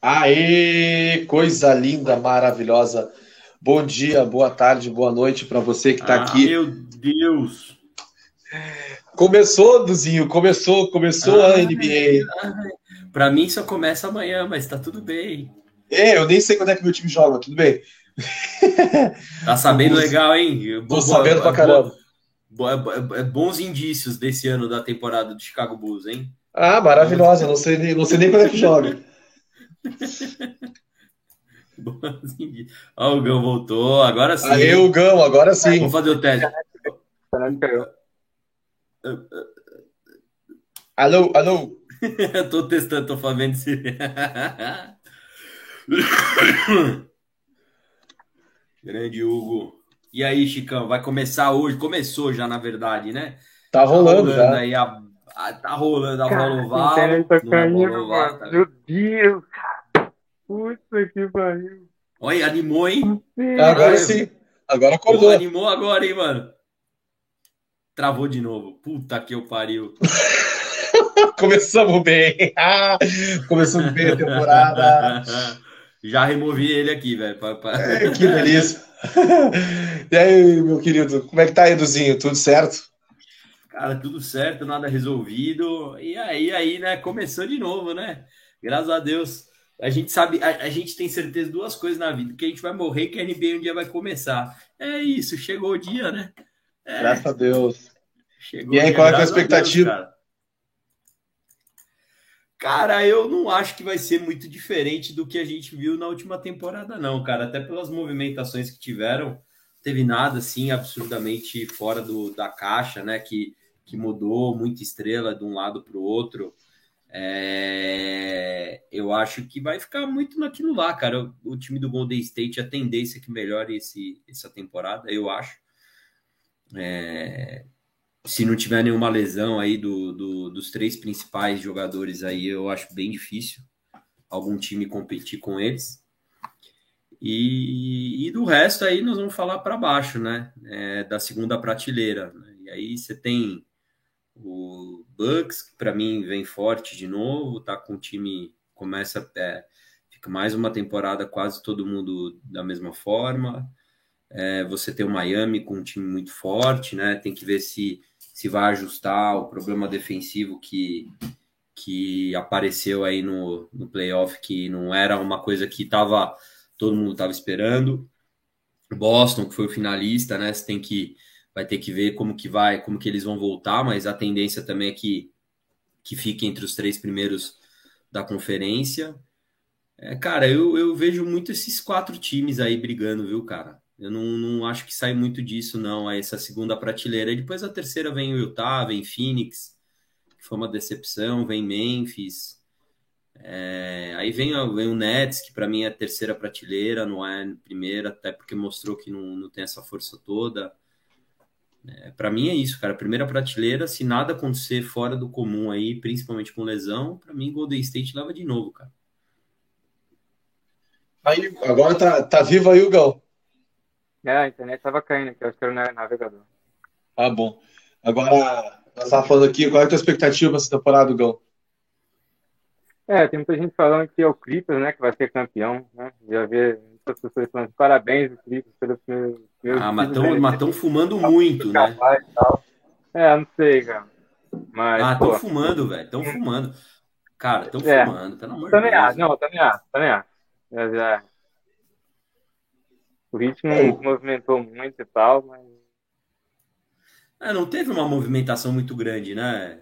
Aê, coisa linda, maravilhosa. Bom dia, boa tarde, boa noite para você que está ah, aqui. Meu Deus! Começou, Duzinho, começou, começou ah, a NBA. Para mim só começa amanhã, mas tá tudo bem. É, eu nem sei quando é que meu time joga, tudo bem. Tá sabendo legal, hein? Tô sabendo pra caramba. Boa, é bons indícios desse ano da temporada do Chicago Bulls, hein? Ah, maravilhosa, não sei, não sei nem quando é que joga. Ó, o Gão voltou, agora sim. Aí o Gão, agora sim. Vamos fazer o teste. Alô, alô. tô testando, tô fazendo se. Grande Hugo. E aí, Chicão, vai começar hoje? Começou já, na verdade, né? Tá rolando, tá rolando já. Aí a... Tá rolando a bola oval. Tá caindo, mano. Meu Deus, Puta que pariu. Olha, animou, hein? Agora sim. Agora acordou. Pô, animou agora, hein, mano? Travou de novo. Puta que eu pariu. Começamos bem. Começamos bem a temporada. Já removi ele aqui, velho. Pra, pra... É, que delícia. E aí, meu querido, como é que tá, Eduzinho? Tudo certo? Cara, tudo certo, nada resolvido. E aí, aí, né? Começou de novo, né? Graças a Deus a gente sabe, a, a, gente tem certeza de duas coisas na vida: que a gente vai morrer e que a NBA um dia vai começar. É isso, chegou o dia, né? É. Graças a Deus. Chegou e aí, qual é a expectativa? Deus, cara. eu não acho que vai ser muito diferente do que a gente viu na última temporada, não, cara. Até pelas movimentações que tiveram, teve nada assim absurdamente fora do, da caixa, né? Que, que mudou muita estrela de um lado para o outro. É, eu acho que vai ficar muito naquilo lá, cara. O, o, time do Golden State, a tendência é que melhore esse, essa temporada, eu acho. É, se não tiver nenhuma lesão aí do, do, dos três principais jogadores aí, eu acho bem difícil algum time competir com eles. E, e do resto aí nós vamos falar para baixo, né? É, da segunda prateleira. Né? E aí você tem o Bucks, que para mim vem forte de novo, tá com o time, começa, é, fica mais uma temporada quase todo mundo da mesma forma. É, você tem o Miami com um time muito forte, né? Tem que ver se, se vai ajustar o problema defensivo que, que apareceu aí no, no playoff, que não era uma coisa que tava, todo mundo estava esperando. Boston, que foi o finalista, né? Você tem que vai ter que ver como que vai, como que eles vão voltar, mas a tendência também é que, que fique entre os três primeiros da conferência. É, cara, eu, eu vejo muito esses quatro times aí brigando, viu, cara? Eu não, não acho que sai muito disso, não, a essa segunda prateleira. E depois a terceira vem o Utah, vem Phoenix, que foi uma decepção, vem Memphis. É, aí vem, vem o Nets, que para mim é a terceira prateleira, não é primeira, até porque mostrou que não, não tem essa força toda. É, para mim é isso, cara. Primeira prateleira, se nada acontecer fora do comum aí, principalmente com lesão, para mim Golden State leva de novo, cara. Aí, agora tá, tá vivo aí o Gal. É, a internet tava caindo aqui, eu acho que era o navegador. Ah, bom. Agora, nós tava falando aqui, qual é a tua expectativa essa temporada, Gal? É, tem muita gente falando que é o Clippers, né, que vai ser campeão, né? Já vê muitas pessoas falando parabéns, Clippers, pelo primeiro ah, mas estão fumando muito, né? É, não sei, cara. Mas, ah, estão fumando, velho. Estão fumando. Cara, estão é. fumando, pelo amor de Deus. Acho, não, também acho, também acho. O ritmo é. movimentou muito e tal, mas. É, não teve uma movimentação muito grande, né,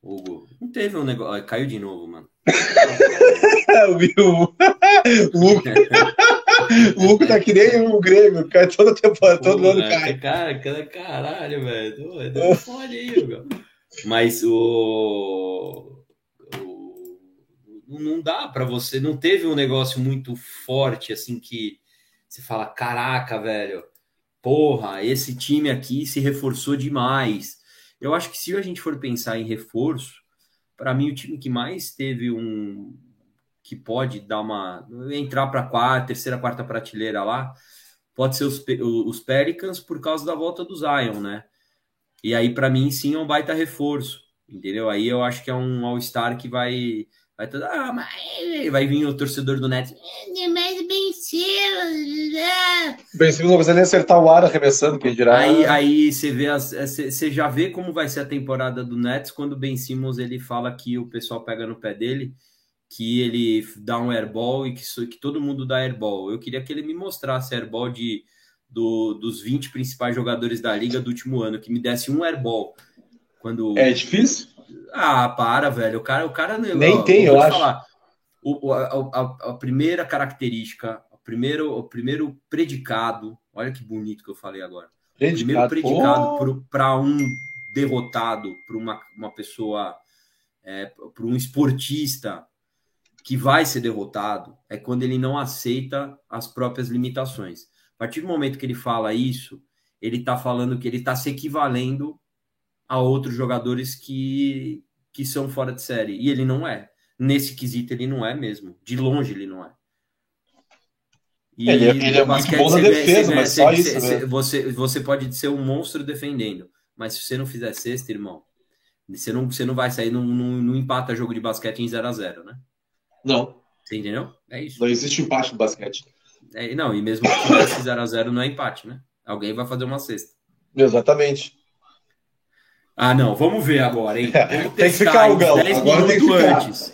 Hugo? Não teve um negócio. Caiu de novo, mano. o Hugo. o Hugo tá que nem o Grêmio, cai toda temporada, todo ano cai. Cara, cara, caralho, velho. Deu fone aí, Hugo. Mas o, o. Não dá para você. Não teve um negócio muito forte, assim, que você fala: caraca, velho. Porra, esse time aqui se reforçou demais. Eu acho que se a gente for pensar em reforço, para mim o time que mais teve um, que pode dar uma entrar para quarta, terceira, quarta prateleira lá, pode ser os, os Pelicans por causa da volta do Zion, né? E aí, para mim, sim, é um baita reforço, entendeu? Aí eu acho que é um All-Star que vai. Vai, todo, ah, mas... vai vir o torcedor do Nets. Mas Ben Simmons. Ben Simmons não consegue nem acertar o ar arremessando, quem dirá. Aí, aí você vê as, você já vê como vai ser a temporada do Nets quando o Ben Simmons ele fala que o pessoal pega no pé dele, que ele dá um airball e que, que todo mundo dá airball. Eu queria que ele me mostrasse airball de do, dos 20 principais jogadores da liga do último ano, que me desse um airball. Quando... É difícil? Ah, para, velho. O cara, o cara nem ó, tem, eu, eu acho. Falar, o, a, a, a, primeira característica, o primeiro, o primeiro predicado, olha que bonito que eu falei agora. Predicado. O primeiro predicado para um derrotado, para uma, uma pessoa, é, para um esportista que vai ser derrotado, é quando ele não aceita as próprias limitações. A partir do momento que ele fala isso, ele está falando que ele está se equivalendo a outros jogadores que, que são fora de série. E ele não é. Nesse quesito, ele não é mesmo. De longe, ele não é. E ele, é, ele é muito bom na defesa, mas só isso. Né? Você, você pode ser um monstro defendendo, mas se você não fizer sexta, irmão, você não, você não vai sair, não, não, não empata jogo de basquete em 0 a 0 né? Não. Você entendeu? É isso. Não existe empate no basquete. É, não, e mesmo que tivesse 0x0 não é empate, né? Alguém vai fazer uma cesta. Exatamente. Ah, não, vamos ver agora, hein? Vamos tem que ficar o Gão. Agora tem que ficar. antes.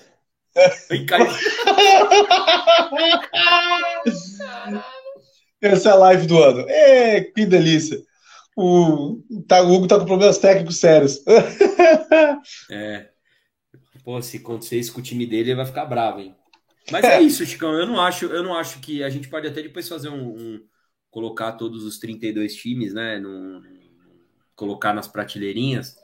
Essa é a live do ano. É, que delícia. O, tá, o Hugo tá com problemas técnicos sérios. é. Pô, se acontecer isso com o time dele, ele vai ficar bravo, hein? Mas é isso, Chicão. Eu não acho, eu não acho que a gente pode até depois fazer um, um colocar todos os 32 times, né? Num, colocar nas prateleirinhas.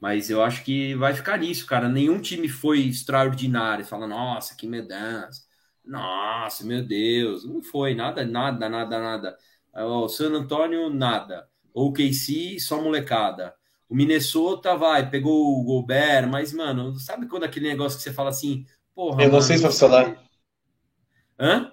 Mas eu acho que vai ficar nisso, cara. Nenhum time foi extraordinário. Fala, nossa, que mudança. Nossa, meu Deus. Não foi nada, nada, nada, nada. O San Antônio, nada. O KC, só molecada. O Minnesota vai, pegou o Gobert, mas, mano, sabe quando aquele negócio que você fala assim, Porra, eu não mano, sei se vai funcionar. Hã?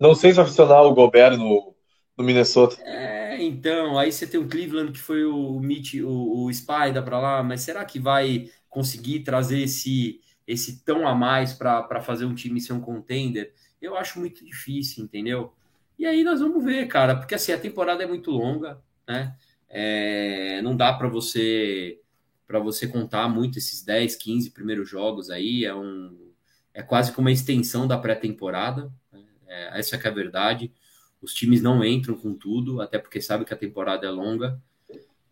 Não sei se vai funcionar o Gobert no, no Minnesota. É, então, aí você tem o Cleveland, que foi o Mitch, o, o Spider para lá, mas será que vai conseguir trazer esse, esse tão a mais para fazer um time ser um contender? Eu acho muito difícil, entendeu? E aí nós vamos ver, cara, porque assim, a temporada é muito longa, né? É, não dá para você para você contar muito esses 10, 15 primeiros jogos aí, é um é quase como uma extensão da pré-temporada. Né? É, essa é a verdade. Os times não entram com tudo, até porque sabe que a temporada é longa.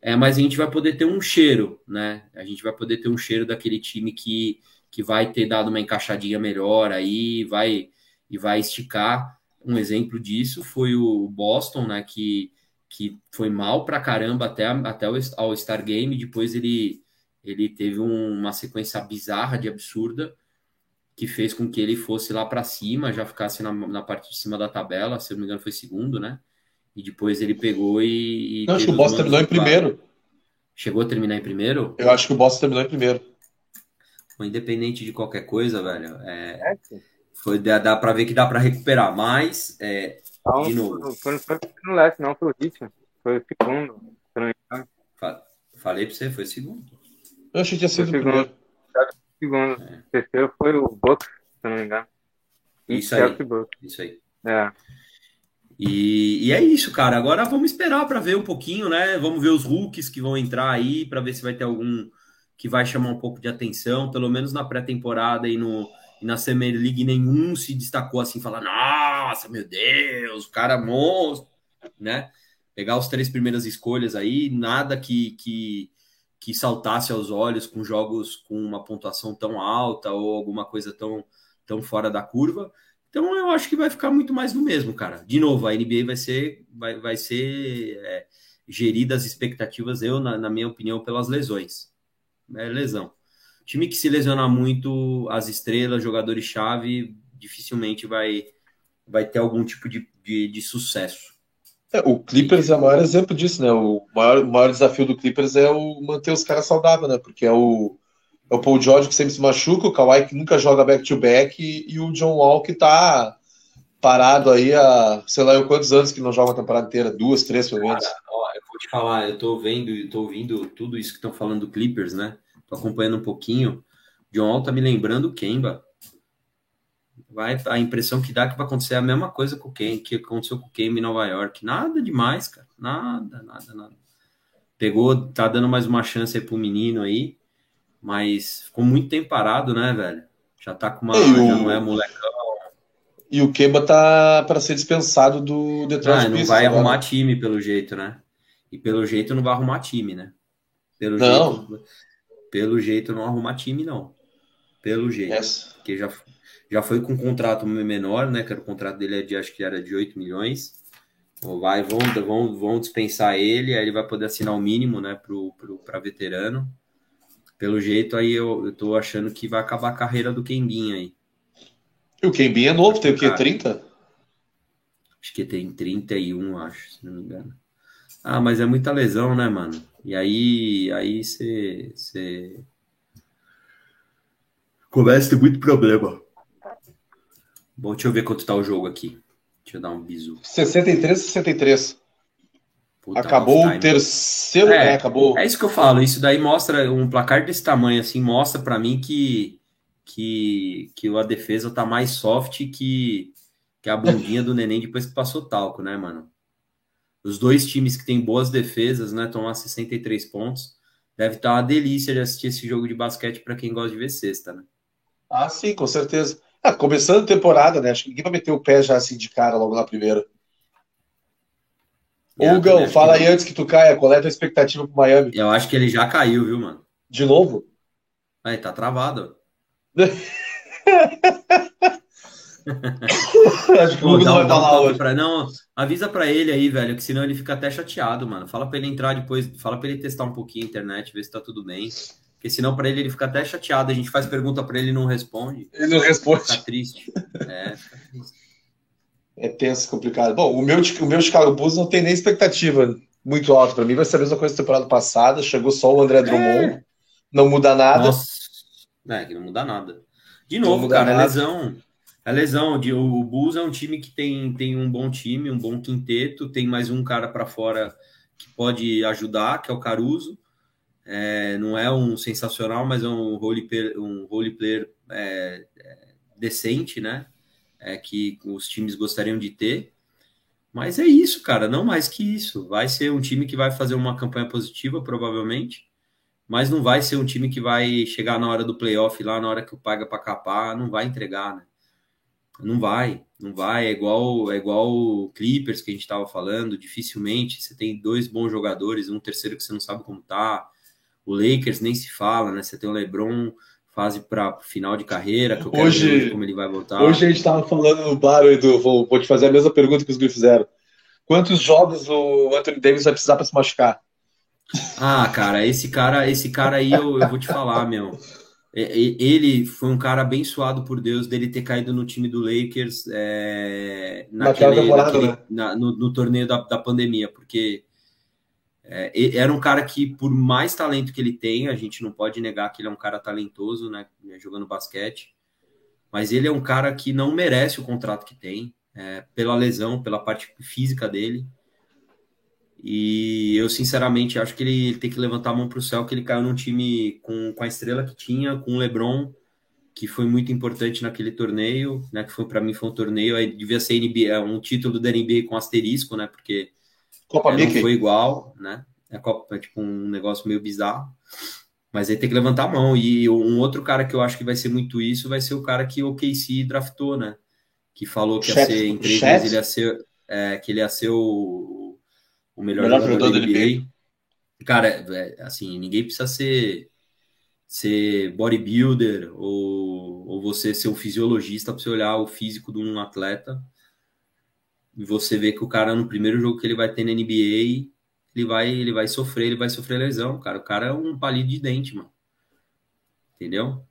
É, mas a gente vai poder ter um cheiro, né? A gente vai poder ter um cheiro daquele time que, que vai ter dado uma encaixadinha melhor aí, vai e vai esticar. Um exemplo disso foi o Boston, né? Que, que foi mal pra caramba até, até o All-Star Game. Depois ele, ele teve um, uma sequência bizarra de absurda que fez com que ele fosse lá para cima, já ficasse na, na, parte de cima da tabela, se eu não me engano foi segundo, né? E depois ele pegou e. e não, acho que o Boston terminou em primeiro. Chegou a terminar em primeiro? Eu acho que o Boston terminou em primeiro. Independente de qualquer coisa, velho, é, foi, dá, dá para ver que dá para recuperar, mas. É, não, de novo. Foi, foi no leste, não, foi o ritmo. Foi o segundo. Falei para você, foi segundo. Eu achei que tinha sido o primeiro segundo. É. O terceiro foi o Bucks, se não me engano. Isso aí. Isso aí. É. E, e, é isso, cara. Agora vamos esperar para ver um pouquinho, né? Vamos ver os rookies que vão entrar aí, para ver se vai ter algum que vai chamar um pouco de atenção, pelo menos na pré-temporada e, no, e na Summer League nenhum se destacou assim, falar, nossa, meu Deus, o cara é monstro, né? Pegar os três primeiras escolhas aí, nada que, que, que saltasse aos olhos com jogos com uma pontuação tão alta ou alguma coisa tão, tão fora da curva. Então eu acho que vai ficar muito mais do mesmo, cara. De novo, a NBA vai ser, vai, vai ser é, gerida as expectativas, eu, na, na, minha opinião, pelas lesões. É lesão. Time que se lesionar muito, as estrelas, jogadores-chave, dificilmente vai, vai ter algum tipo de, de, de sucesso. É, o Clippers é o maior exemplo disso, né? O maior, o maior desafio do Clippers é o manter os caras saudáveis, né? Porque é o, é o Paul George que sempre se machuca, o Kawhi que nunca joga back-to-back -back, e, e, o John Wall que tá, parado aí há, sei lá, quantos anos que não joga uma temporada inteira? Duas, três, pelo menos. eu vou te falar, eu tô vendo, tô ouvindo tudo isso que estão falando do Clippers, né? Tô acompanhando um pouquinho. John Wall tá me lembrando o Kemba. Vai, a impressão que dá é que vai acontecer a mesma coisa com o Kemba, que aconteceu com o Kemba em Nova York. Nada demais, cara. Nada, nada, nada. Pegou, tá dando mais uma chance aí pro menino aí, mas ficou muito tempo parado, né, velho? Já tá com uma. E já o- não é molecão. E o Kemba tá para ser dispensado do Detroit Ah, não vai agora. arrumar time pelo jeito, né? E pelo jeito não vai arrumar time, né? Pelo Não. jeito, pelo jeito não arrumar time, não. Pelo jeito. Essa. Porque já, já foi com um contrato menor, né? Que era o contrato dele é de, acho que era de 8 milhões. Ou Vai, vão, vão, vão dispensar ele, aí ele vai poder assinar o mínimo, né, pro, pro, pra veterano. Pelo jeito, aí eu, eu tô achando que vai acabar a carreira do Kembinha aí. E o Kembinha é novo, tem o quê? Cara. 30? Acho que tem 31, acho, se não me engano. Ah, mas é muita lesão, né, mano? E aí, aí você. Você. Começa a ter muito problema. Bom, deixa eu ver quanto tá o jogo aqui. Deixa eu dar um bisu. 63, 63. Puta, acabou o terceiro, É. né? Acabou. É isso que eu falo. Isso daí mostra um placar desse tamanho, assim, mostra pra mim que, que, que a defesa tá mais soft que, que a bundinha do neném depois que passou talco, né, mano? Os dois times que têm boas defesas, né, a 63 pontos. Deve estar uma delícia de assistir esse jogo de basquete pra quem gosta de ver sexta, né? Ah, sim, com certeza. Ah, começando a temporada, né? Acho que ninguém vai meter o pé já assim de cara logo na primeira. É, fala que aí antes que tu caia, qual é a tua expectativa pro Miami? Eu acho que ele já caiu, viu, mano? De novo? Aí, tá travado. Acho que o Hugo não vai um- falar hoje. pra, não, avisa pra ele aí, velho, que senão ele fica até chateado, mano. Fala pra ele entrar depois, fala pra ele testar um pouquinho a internet, ver se tá tudo bem. Porque senão pra ele ele fica até chateado. A gente faz pergunta pra ele e não responde. Ele não responde. Fica triste. É, fica triste. É tenso, complicado. Bom, o meu, o meu Chicago Bulls não tem nem expectativa muito alta. Pra mim vai ser a mesma coisa da temporada passada. Chegou só o André Drummond. Não muda nada. Nossa. É, que não muda nada. De Não novo, cara, é nada. lesão. É lesão. De- O Bulls é um time que tem, tem um bom time, um bom quinteto. Tem mais um cara pra fora que pode ajudar, que é o Caruso. É, não é um sensacional, mas é um role player, um role player é, é, decente, né? É, que os times gostariam de ter. Mas é isso, cara, não mais que isso. Vai ser um time que vai fazer uma campanha positiva, provavelmente, mas não vai ser um time que vai chegar na hora do playoff, lá na hora que o paga para capar, não vai entregar, né? Não vai, não vai. É igual, é igual o Clippers que a gente estava falando. Dificilmente você tem dois bons jogadores, um terceiro que você não sabe como tá. O Lakers nem se fala, né? Você tem o LeBron fase para final de carreira, que eu quero Hoje- ver como ele vai voltar. Hoje a gente tava falando no bar, Edu. Vou, vou te fazer a mesma pergunta que os Griffs fizeram. Quantos jogos o Anthony Davis vai precisar para se machucar? Ah, cara, esse cara, esse cara aí eu, eu vou te falar, meu. É, e- Ele foi um cara abençoado por Deus dele ter caído no time do Lakers é, naquele, naquele- né? na- no, no torneio da, da pandemia, porque é, era um cara que, por mais talento que ele tem, a gente não pode negar que ele é um cara talentoso, né, jogando basquete, mas ele é um cara que não merece o contrato que tem, é, pela lesão, pela parte física dele. E eu, sinceramente, acho que ele, ele tem que levantar a mão para o céu, que ele caiu num time com, com a estrela que tinha, com o LeBron, que foi muito importante naquele torneio, né? Que foi para mim foi um torneio, aí devia ser NBA, um título da NBA com asterisco, né? Porque Copa é, não Mickey. foi igual, né? É, Copa- é tipo um negócio meio bizarro. Mas aí tem que levantar a mão. E um outro cara que eu acho que vai ser muito isso vai ser o cara que o KC draftou, né? Que falou que ia ser em três meses ele ia ser, é, que ele ia ser o, o melhor, Melhor jogador, da da NBA. Cara, é, assim, ninguém precisa ser, ser bodybuilder ou, ou você ser um fisiologista para você olhar o físico de um atleta e você vê que o cara no primeiro jogo que ele vai ter na NBA ele vai, ele vai sofrer, ele vai sofrer lesão, cara. O cara é um palito de dente, mano. Entendeu?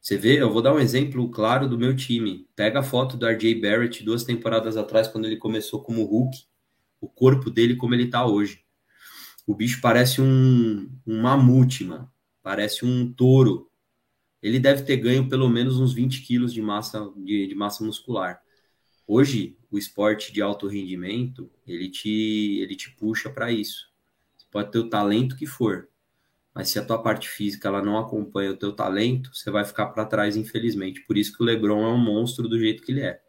Você vê, eu vou dar um exemplo claro do meu time. Pega a foto do RJ Barrett duas temporadas atrás, quando ele começou como Hulk, o corpo dele como ele tá hoje. O bicho parece um, um mamute, mano. Parece um touro. Ele deve ter ganho pelo menos uns 20 quilos de massa, de, de massa muscular. hoje o esporte de alto rendimento ele te ele te puxa para isso. Você pode ter o talento que for, mas se a tua parte física ela não acompanha o teu talento, você vai ficar para trás, infelizmente. Por isso que o LeBron é um monstro do jeito que ele é.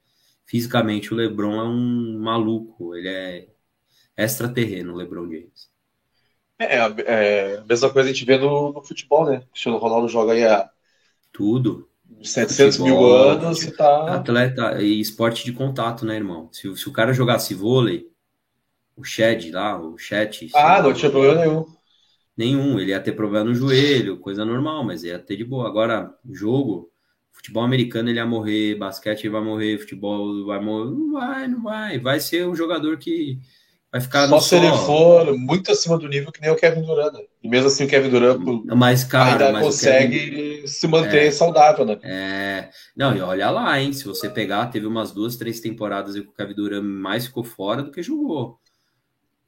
Fisicamente o LeBron é um maluco, ele é extraterreno, o LeBron James. É, é, a mesma coisa a gente vê no, no futebol, né? O Cristiano Ronaldo joga aí há tudo 700 futebol, mil anos e tá. Atleta e esporte de contato, né, irmão? Se, se o cara jogasse vôlei, o Shed lá, o chat. Ah, não tinha problema nenhum. Nenhum, ele ia ter problema no joelho, coisa normal, mas ia ter de boa. Agora, jogo, futebol americano ele ia morrer, basquete ele vai morrer, futebol vai morrer. Não vai, não vai. Vai ser um jogador que vai ficar só se ele for muito acima do nível que nem o Kevin Durant. Né? E mesmo assim o Kevin Durant mas, cara, ainda mas consegue Kevin... se manter é, saudável, né? É... Não, e olha lá, hein? Se você pegar, teve umas duas, três temporadas que o Kevin Durant mais ficou fora do que jogou.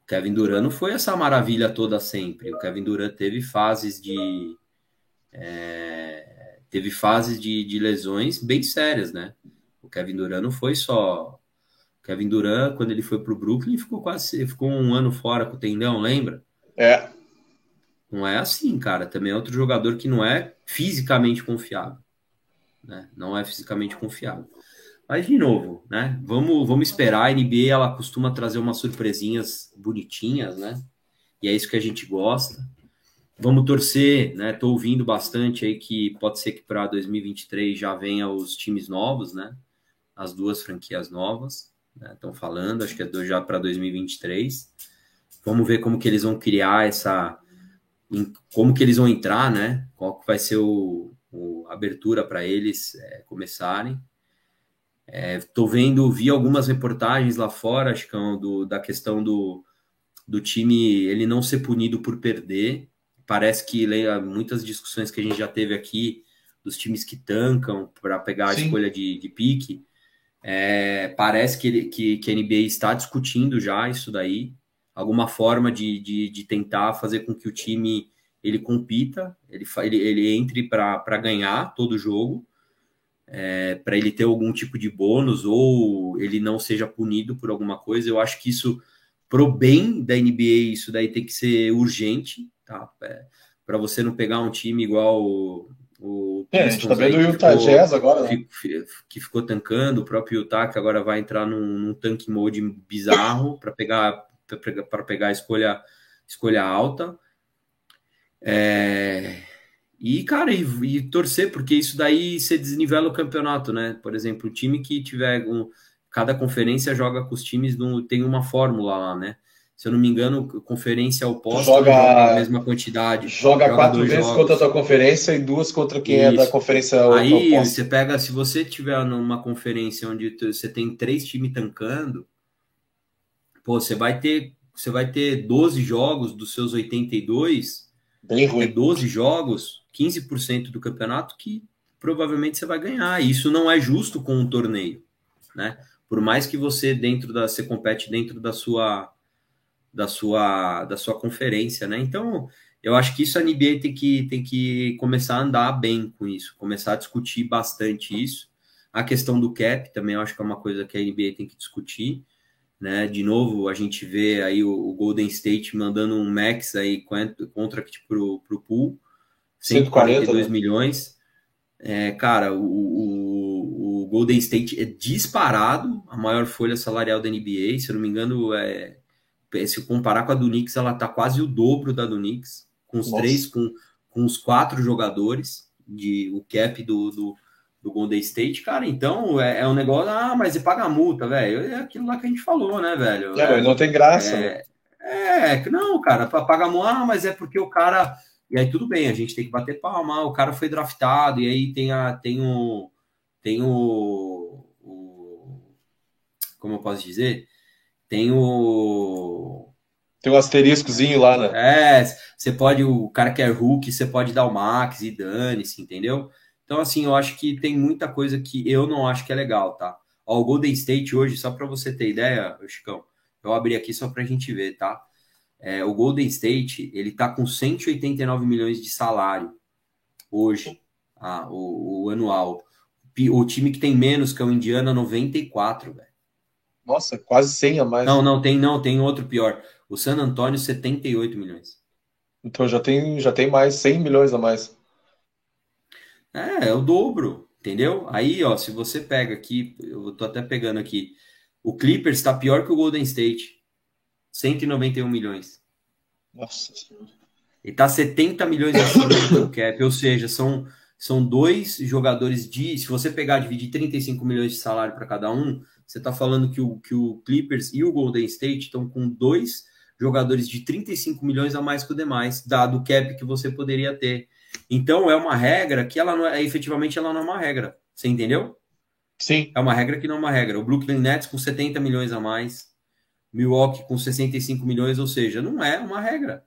O Kevin Durant não foi essa maravilha toda sempre. O Kevin Durant teve fases de. É... Teve fases de, de lesões bem sérias, né? O Kevin Durant não foi só Kevin Durant, quando ele foi para o Brooklyn, ficou quase ficou um ano fora com o tendão, lembra? É. Não é assim, cara. Também é outro jogador que não é fisicamente confiável. Né? Não é fisicamente confiável. Mas, de novo, né? Vamos, vamos esperar. A NBA ela costuma trazer umas surpresinhas bonitinhas, né? E é isso que a gente gosta. Vamos torcer, né? Tô ouvindo bastante aí que pode ser que para 2023 já venha os times novos, né? As duas franquias novas estão né, falando, acho que é já para 2023. Vamos ver como que eles vão criar essa, como que eles vão entrar, né? Qual que vai ser o, o abertura para eles é, começarem. Estou é, vendo, vi algumas reportagens lá fora, acho que é do, da questão do, do time ele não ser punido por perder. Parece que muitas discussões que a gente já teve aqui dos times que tancam para pegar a Sim. escolha de, de pique é, parece que, ele, que, que a NBA está discutindo já isso daí, alguma forma de, de, de tentar fazer com que o time ele compita, ele, ele, ele entre para ganhar todo jogo, é, para ele ter algum tipo de bônus ou ele não seja punido por alguma coisa. Eu acho que isso, pro bem da NBA, isso daí tem que ser urgente, tá? É, para você não pegar um time igual o é, a gente tá vendo o Utah ficou, Jazz agora, né? Que ficou tancando, o próprio Utah que agora vai entrar num, num tanque mode bizarro para pegar para pegar a escolha escolha alta. É, e, cara, e, e, torcer, porque isso daí você desnivela o campeonato, né? Por exemplo, o time que tiver um, cada conferência joga com os times, no, tem uma fórmula lá, né? Se eu não me engano, conferência oposta joga, joga a mesma quantidade. Joga, joga quatro vezes jogos. contra a tua conferência e duas contra quem Isso. é da conferência Aí oposta. você pega, se você tiver numa conferência onde você tem três times tancando, pô, você vai ter, você vai ter 12 jogos dos seus 82, Bem ruim. 12 jogos, 15% do campeonato que provavelmente você vai ganhar. E isso não é justo com um torneio, né? Por mais que você dentro da você compete dentro da sua da sua, da sua conferência, né? Então, eu acho que isso a NBA tem que, tem que começar a andar bem com isso, começar a discutir bastante isso. A questão do cap também eu acho que é uma coisa que a NBA tem que discutir, né? De novo, a gente vê aí o, o Golden State mandando um max aí contra pro, pro pool, 142 140, né? milhões. É, cara, o, o, o, Golden State é disparado a maior folha salarial da NBA, se eu não me engano, é se comparar com a do Knicks, ela tá quase o dobro da do Knicks, com os Nossa. três, com, com os quatro jogadores, de o cap do, do, do Golden State, cara, então é, é, um negócio, ah, mas e paga a multa, velho, é aquilo lá que a gente falou, né, velho? É, não tem graça. É, é, não, cara, paga a multa, ah, mas é porque o cara, e aí tudo bem, a gente tem que bater palma, o cara foi draftado, e aí tem, a, tem o, tem o, o como eu posso dizer, tem o. Tem um asteriscozinho lá, né? É, você pode, o cara que é Hulk, você pode dar o Max e dane-se, entendeu? Então, assim, eu acho que tem muita coisa que eu não acho que é legal, tá? Ó, o Golden State hoje, só para você ter ideia, Chicão, eu abri aqui só pra gente ver, tá? É, o Golden State, ele tá com 189 milhões de salário hoje, ah, o, o anual. O time que tem menos, que é o Indiana, 94, velho. Nossa, quase 100 a mais. Não, não, tem não, tem outro pior. O San Antonio, 78 milhões. Então já tem, já tem mais 100 milhões a mais. É, é o dobro, entendeu? Aí, ó, se você pega aqui, eu tô até pegando aqui, o Clippers está pior que o Golden State. 191 milhões. Nossa Senhora. E tá 70 milhões acima do cap, ou seja, são, são dois jogadores de. Se você pegar e dividir 35 milhões de salário para cada um, você tá falando que o, que o Clippers e o Golden State estão com dois jogadores de 35 milhões a mais que o demais, dado o cap que você poderia ter. Então é uma regra que ela não é, efetivamente ela não é uma regra. Você entendeu? Sim. É uma regra que não é uma regra. O Brooklyn Nets com 70 milhões a mais, Milwaukee com 65 milhões, ou seja, não é uma regra.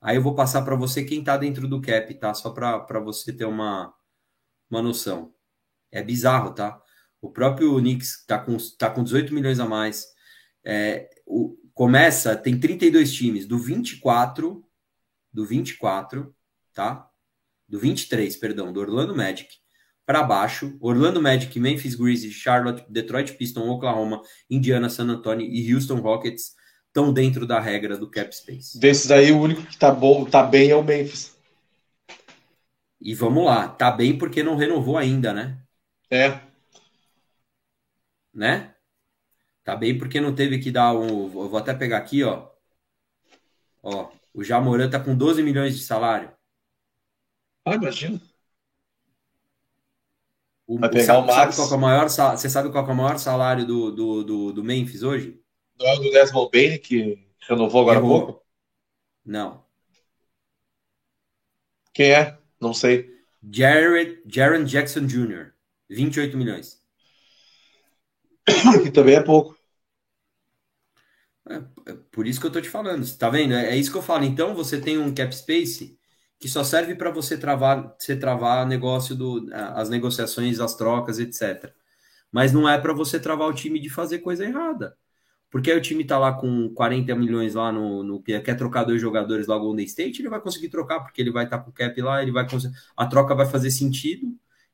Aí eu vou passar para você quem está dentro do cap, tá? Só para você ter uma, uma noção. É bizarro, tá? O próprio Knicks está com, tá com 18 milhões a mais. É, o, começa, tem 32 times, do 24, do 24, tá? Do 23, perdão, do Orlando Magic para baixo, Orlando Magic, Memphis Grizzlies, Charlotte, Detroit Pistons, Oklahoma, Indiana, San Antonio e Houston Rockets estão dentro da regra do cap space. Desses aí, o único que tá bom, tá bem é o Memphis. E vamos lá, tá bem porque não renovou ainda, né? É. Né? Tá bem porque não teve que dar um. Eu vou até pegar aqui, ó. Ó, o Jamoran tá com 12 milhões de salário. Ah, imagina. O, Vai pegar sabe, o Max. sabe qual que é o maior, você sabe qual é o maior salário do, do, do, do Memphis hoje? Não é o do Desmond Bain que renovou agora há pouco? Não. Quem é? Não sei. Jared, Jaron Jackson Jr., 28 milhões. Que também é pouco. É por isso que eu tô te falando, tá vendo? É, é isso que eu falo. Então você tem um cap space que só serve para você travar, você travar negócio do, as negociações, as trocas, etc. Mas não é para você travar o time de fazer coisa errada. Porque aí o time tá lá com 40 milhões lá no, no que quer trocar dois jogadores lá Golden State, ele vai conseguir trocar porque ele vai estar com o cap lá, ele vai a troca vai fazer sentido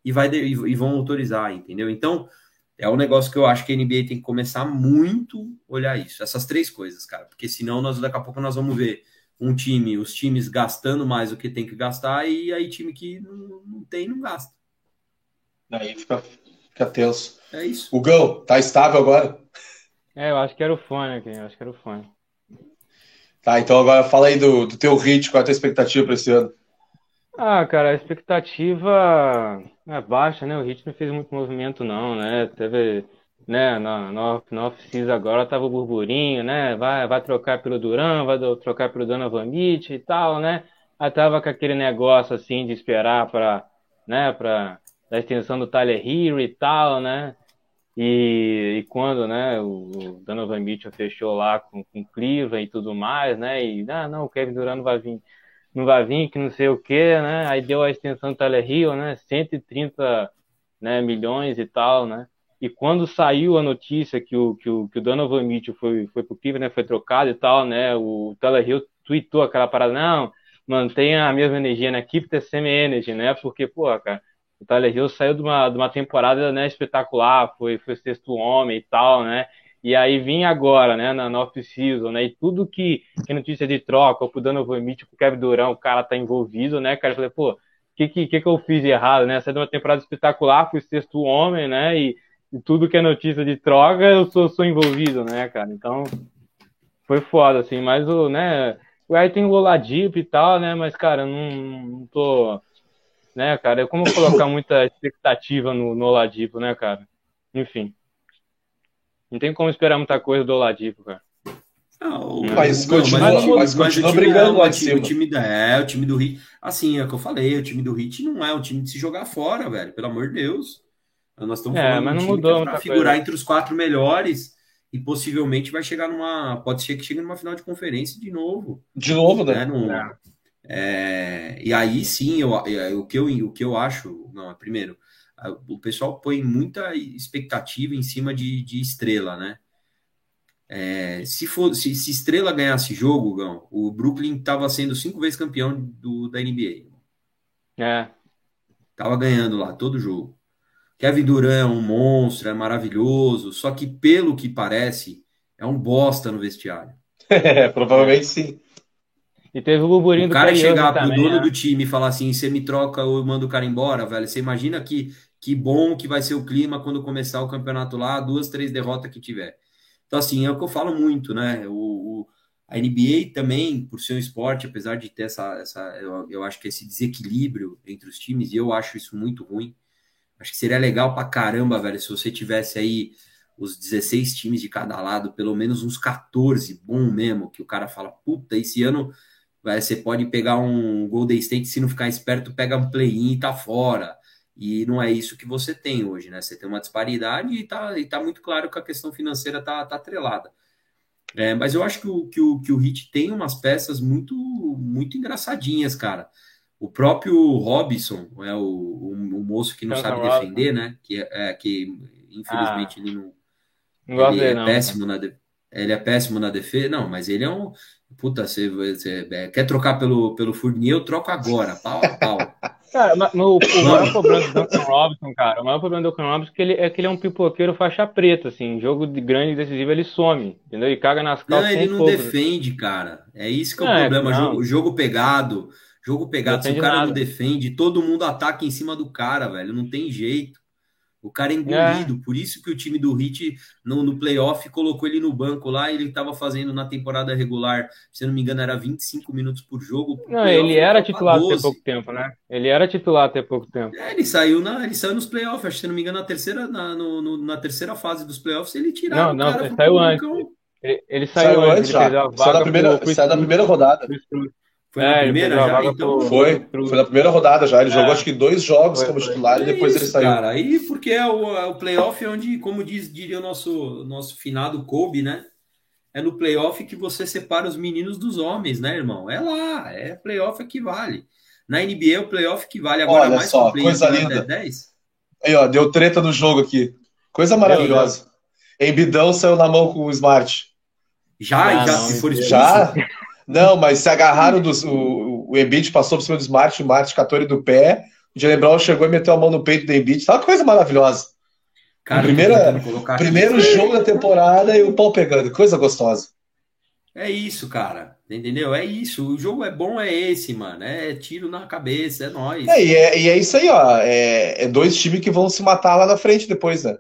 e vai e vão autorizar, entendeu? Então, é um negócio que eu acho que a NBA tem que começar muito a olhar isso, essas três coisas, cara, porque senão nós daqui a pouco nós vamos ver um time, os times gastando mais do que tem que gastar e aí time que não, não tem não gasta. Aí fica, fica tenso. É isso. O Gão, tá estável agora? É, eu acho que era o fone aqui, eu acho que era o fone. Tá, então agora fala aí do, do teu hit, qual é a tua expectativa para esse ano? Ah, cara, a expectativa é baixa, né? O não fez muito movimento, não, né? Teve, né, na, na, na off-season agora tava o burburinho, né? Vai, vai trocar pelo Duran, vai do- trocar pelo Donovan Mitchell e tal, né? Aí tava com aquele negócio, assim, de esperar para, né, para da extensão do Tyler Hero e tal, né? E, e quando, né, o o Donovan Mitchell fechou lá com, com Cleveland e tudo mais, né? E, ah, não, o Kevin Durant vai vir não vai vir, que não sei o quê, né? Aí deu a extensão do Tyler Hill, né? 130 né, milhões e tal, né? E quando saiu a notícia que o, que o, que o Donovan Mitchell foi, foi pro Cleveland, né? Foi trocado e tal, né? O Tyler Hill tweetou aquela parada, não, mantenha a mesma energia, né? Keep the same energy, né? Porque, pô, cara, o Tyler Hill saiu de uma, de uma temporada né, espetacular, foi, foi sexto homem e tal, né? E aí vinha agora, né, na, na off-season, né, e tudo que, que notícia de troca, ou pro Donovan Mitchell, pro Kevin Durant, o cara tá envolvido, né, cara, eu falei, pô, o que, que, que eu fiz errado, né, saí de uma temporada espetacular, fui sexto homem, né, e, e tudo que é notícia de troca, eu sou, sou envolvido, né, cara, então, foi foda, assim, mas o, né, aí tem o Oladipo e tal, né, mas, cara, eu não, não tô, né, cara, é como colocar muita expectativa no, no Oladipo, né, cara, enfim. Não tem como esperar muita coisa do Oladipo, cara. Não, Mas não, continua- mas o time- mas mas continua brigando é, lá o time- cima. O time da, é, o time do Hit. Assim, é o que eu falei, o time do Hit não é um time de se jogar fora, velho. Pelo amor de Deus. Nós estamos É, mas um não mudou que é pra muita figurar coisa. entre os quatro melhores e possivelmente vai chegar numa. Pode ser que chegue numa final de conferência de novo. De novo, né? né? Num- é, e aí sim, eu, é, o, que eu, o que eu acho, não, é, primeiro, o pessoal põe muita expectativa em cima de, de estrela, né? É, se, for, se, se estrela ganhasse jogo, Gão, o Brooklyn estava sendo cinco vezes campeão do, da NBA. É, Tava ganhando lá todo jogo. Kevin Durant é um monstro, é maravilhoso, só que pelo que parece, é um bosta no vestiário. É, provavelmente sim. E teve o burburinho o cara chegar pro também, dono né? do time e falar assim, você me troca ou eu mando o cara embora, velho. Você imagina que, que bom que vai ser o clima quando começar o campeonato lá, duas, três derrotas que tiver. Então, assim, é o que eu falo muito, né? O, o a NBA também, por ser um esporte, apesar de ter essa, essa eu, eu acho que esse desequilíbrio entre os times, e eu acho isso muito ruim. Acho que seria legal pra caramba, velho, se você tivesse aí os 16 times de cada lado, pelo menos uns 14, bom mesmo, que o cara fala, puta, esse ano você pode pegar um Golden State, se não ficar esperto, pega um play-in e tá fora. E não é isso que você tem hoje, né? Você tem uma disparidade e tá, e tá muito claro que a questão financeira tá, tá atrelada. É, mas eu acho que o, que, o, que o Hit tem umas peças muito, muito engraçadinhas, cara. O próprio Robson, é o, o, o moço que não sabe defender, né? Que, é, que infelizmente ah. ele não, não ele é não, péssimo na de... ele é péssimo na defesa. Não, mas ele é um puta, você, você é, quer trocar pelo pelo Fournier, eu troco agora, pau a pau. Cara, no, o maior problema do Duncan Robinson, cara, o maior problema do Duncan Robinson é que ele, é que ele é um pipoqueiro faixa preta, assim, jogo de grande e decisivo ele some, entendeu? Ele caga nas calças. Não, ele não defende, cara. É isso que é o é, problema. Jogo, jogo pegado, jogo pegado. Se o cara nada. não defende, todo mundo ataca em cima do cara, velho. Não tem jeito. O cara é engolido, é. por isso que o time do Hit no, no playoff colocou ele no banco lá. Ele estava fazendo na temporada regular, se não me engano, era 25 minutos por jogo. Não, ele era titular até pouco tempo, né? Ele era titular até pouco tempo. É, ele saiu na, ele saiu nos playoffs, acho que se não me engano, na terceira, na, no, no, na terceira fase dos playoffs, ele tirava. Não, não, ele saiu antes. Ele, ele, saiu, saiu antes, já. Saiu da primeira, saiu da primeira rodada. Foi é, na primeira já? Então, foi, pro... foi na primeira rodada já. Ele é. jogou acho que dois jogos foi, como titular e depois ele saiu. Cara, aí porque é o, é o playoff onde, como diz, diria o nosso, nosso finado Kobe, né? É no playoff que você separa os meninos dos homens, né, irmão? É lá, é playoff que vale. Na NBA é o playoff que vale agora Olha mais só, coisa né? linda. 10. Aí, ó, deu treta no jogo aqui. Coisa maravilhosa. Embidão saiu na mão com o Smart. Já, ah, já, não, se for Já? Não, mas se agarraram dos. O, o Embiid passou por cima do Smart, o Smart catou ele do pé. O Jalen Brown chegou e meteu a mão no peito do Embiid. Tá uma coisa maravilhosa. Cara, primeira, primeiro jogo da temporada e o pau pegando. Coisa gostosa. É isso, cara. Entendeu? É isso. O jogo é bom, é esse, mano. É tiro na cabeça, é nóis. É, e, é, e é isso aí, ó. É, é dois times que vão se matar lá na frente depois, né?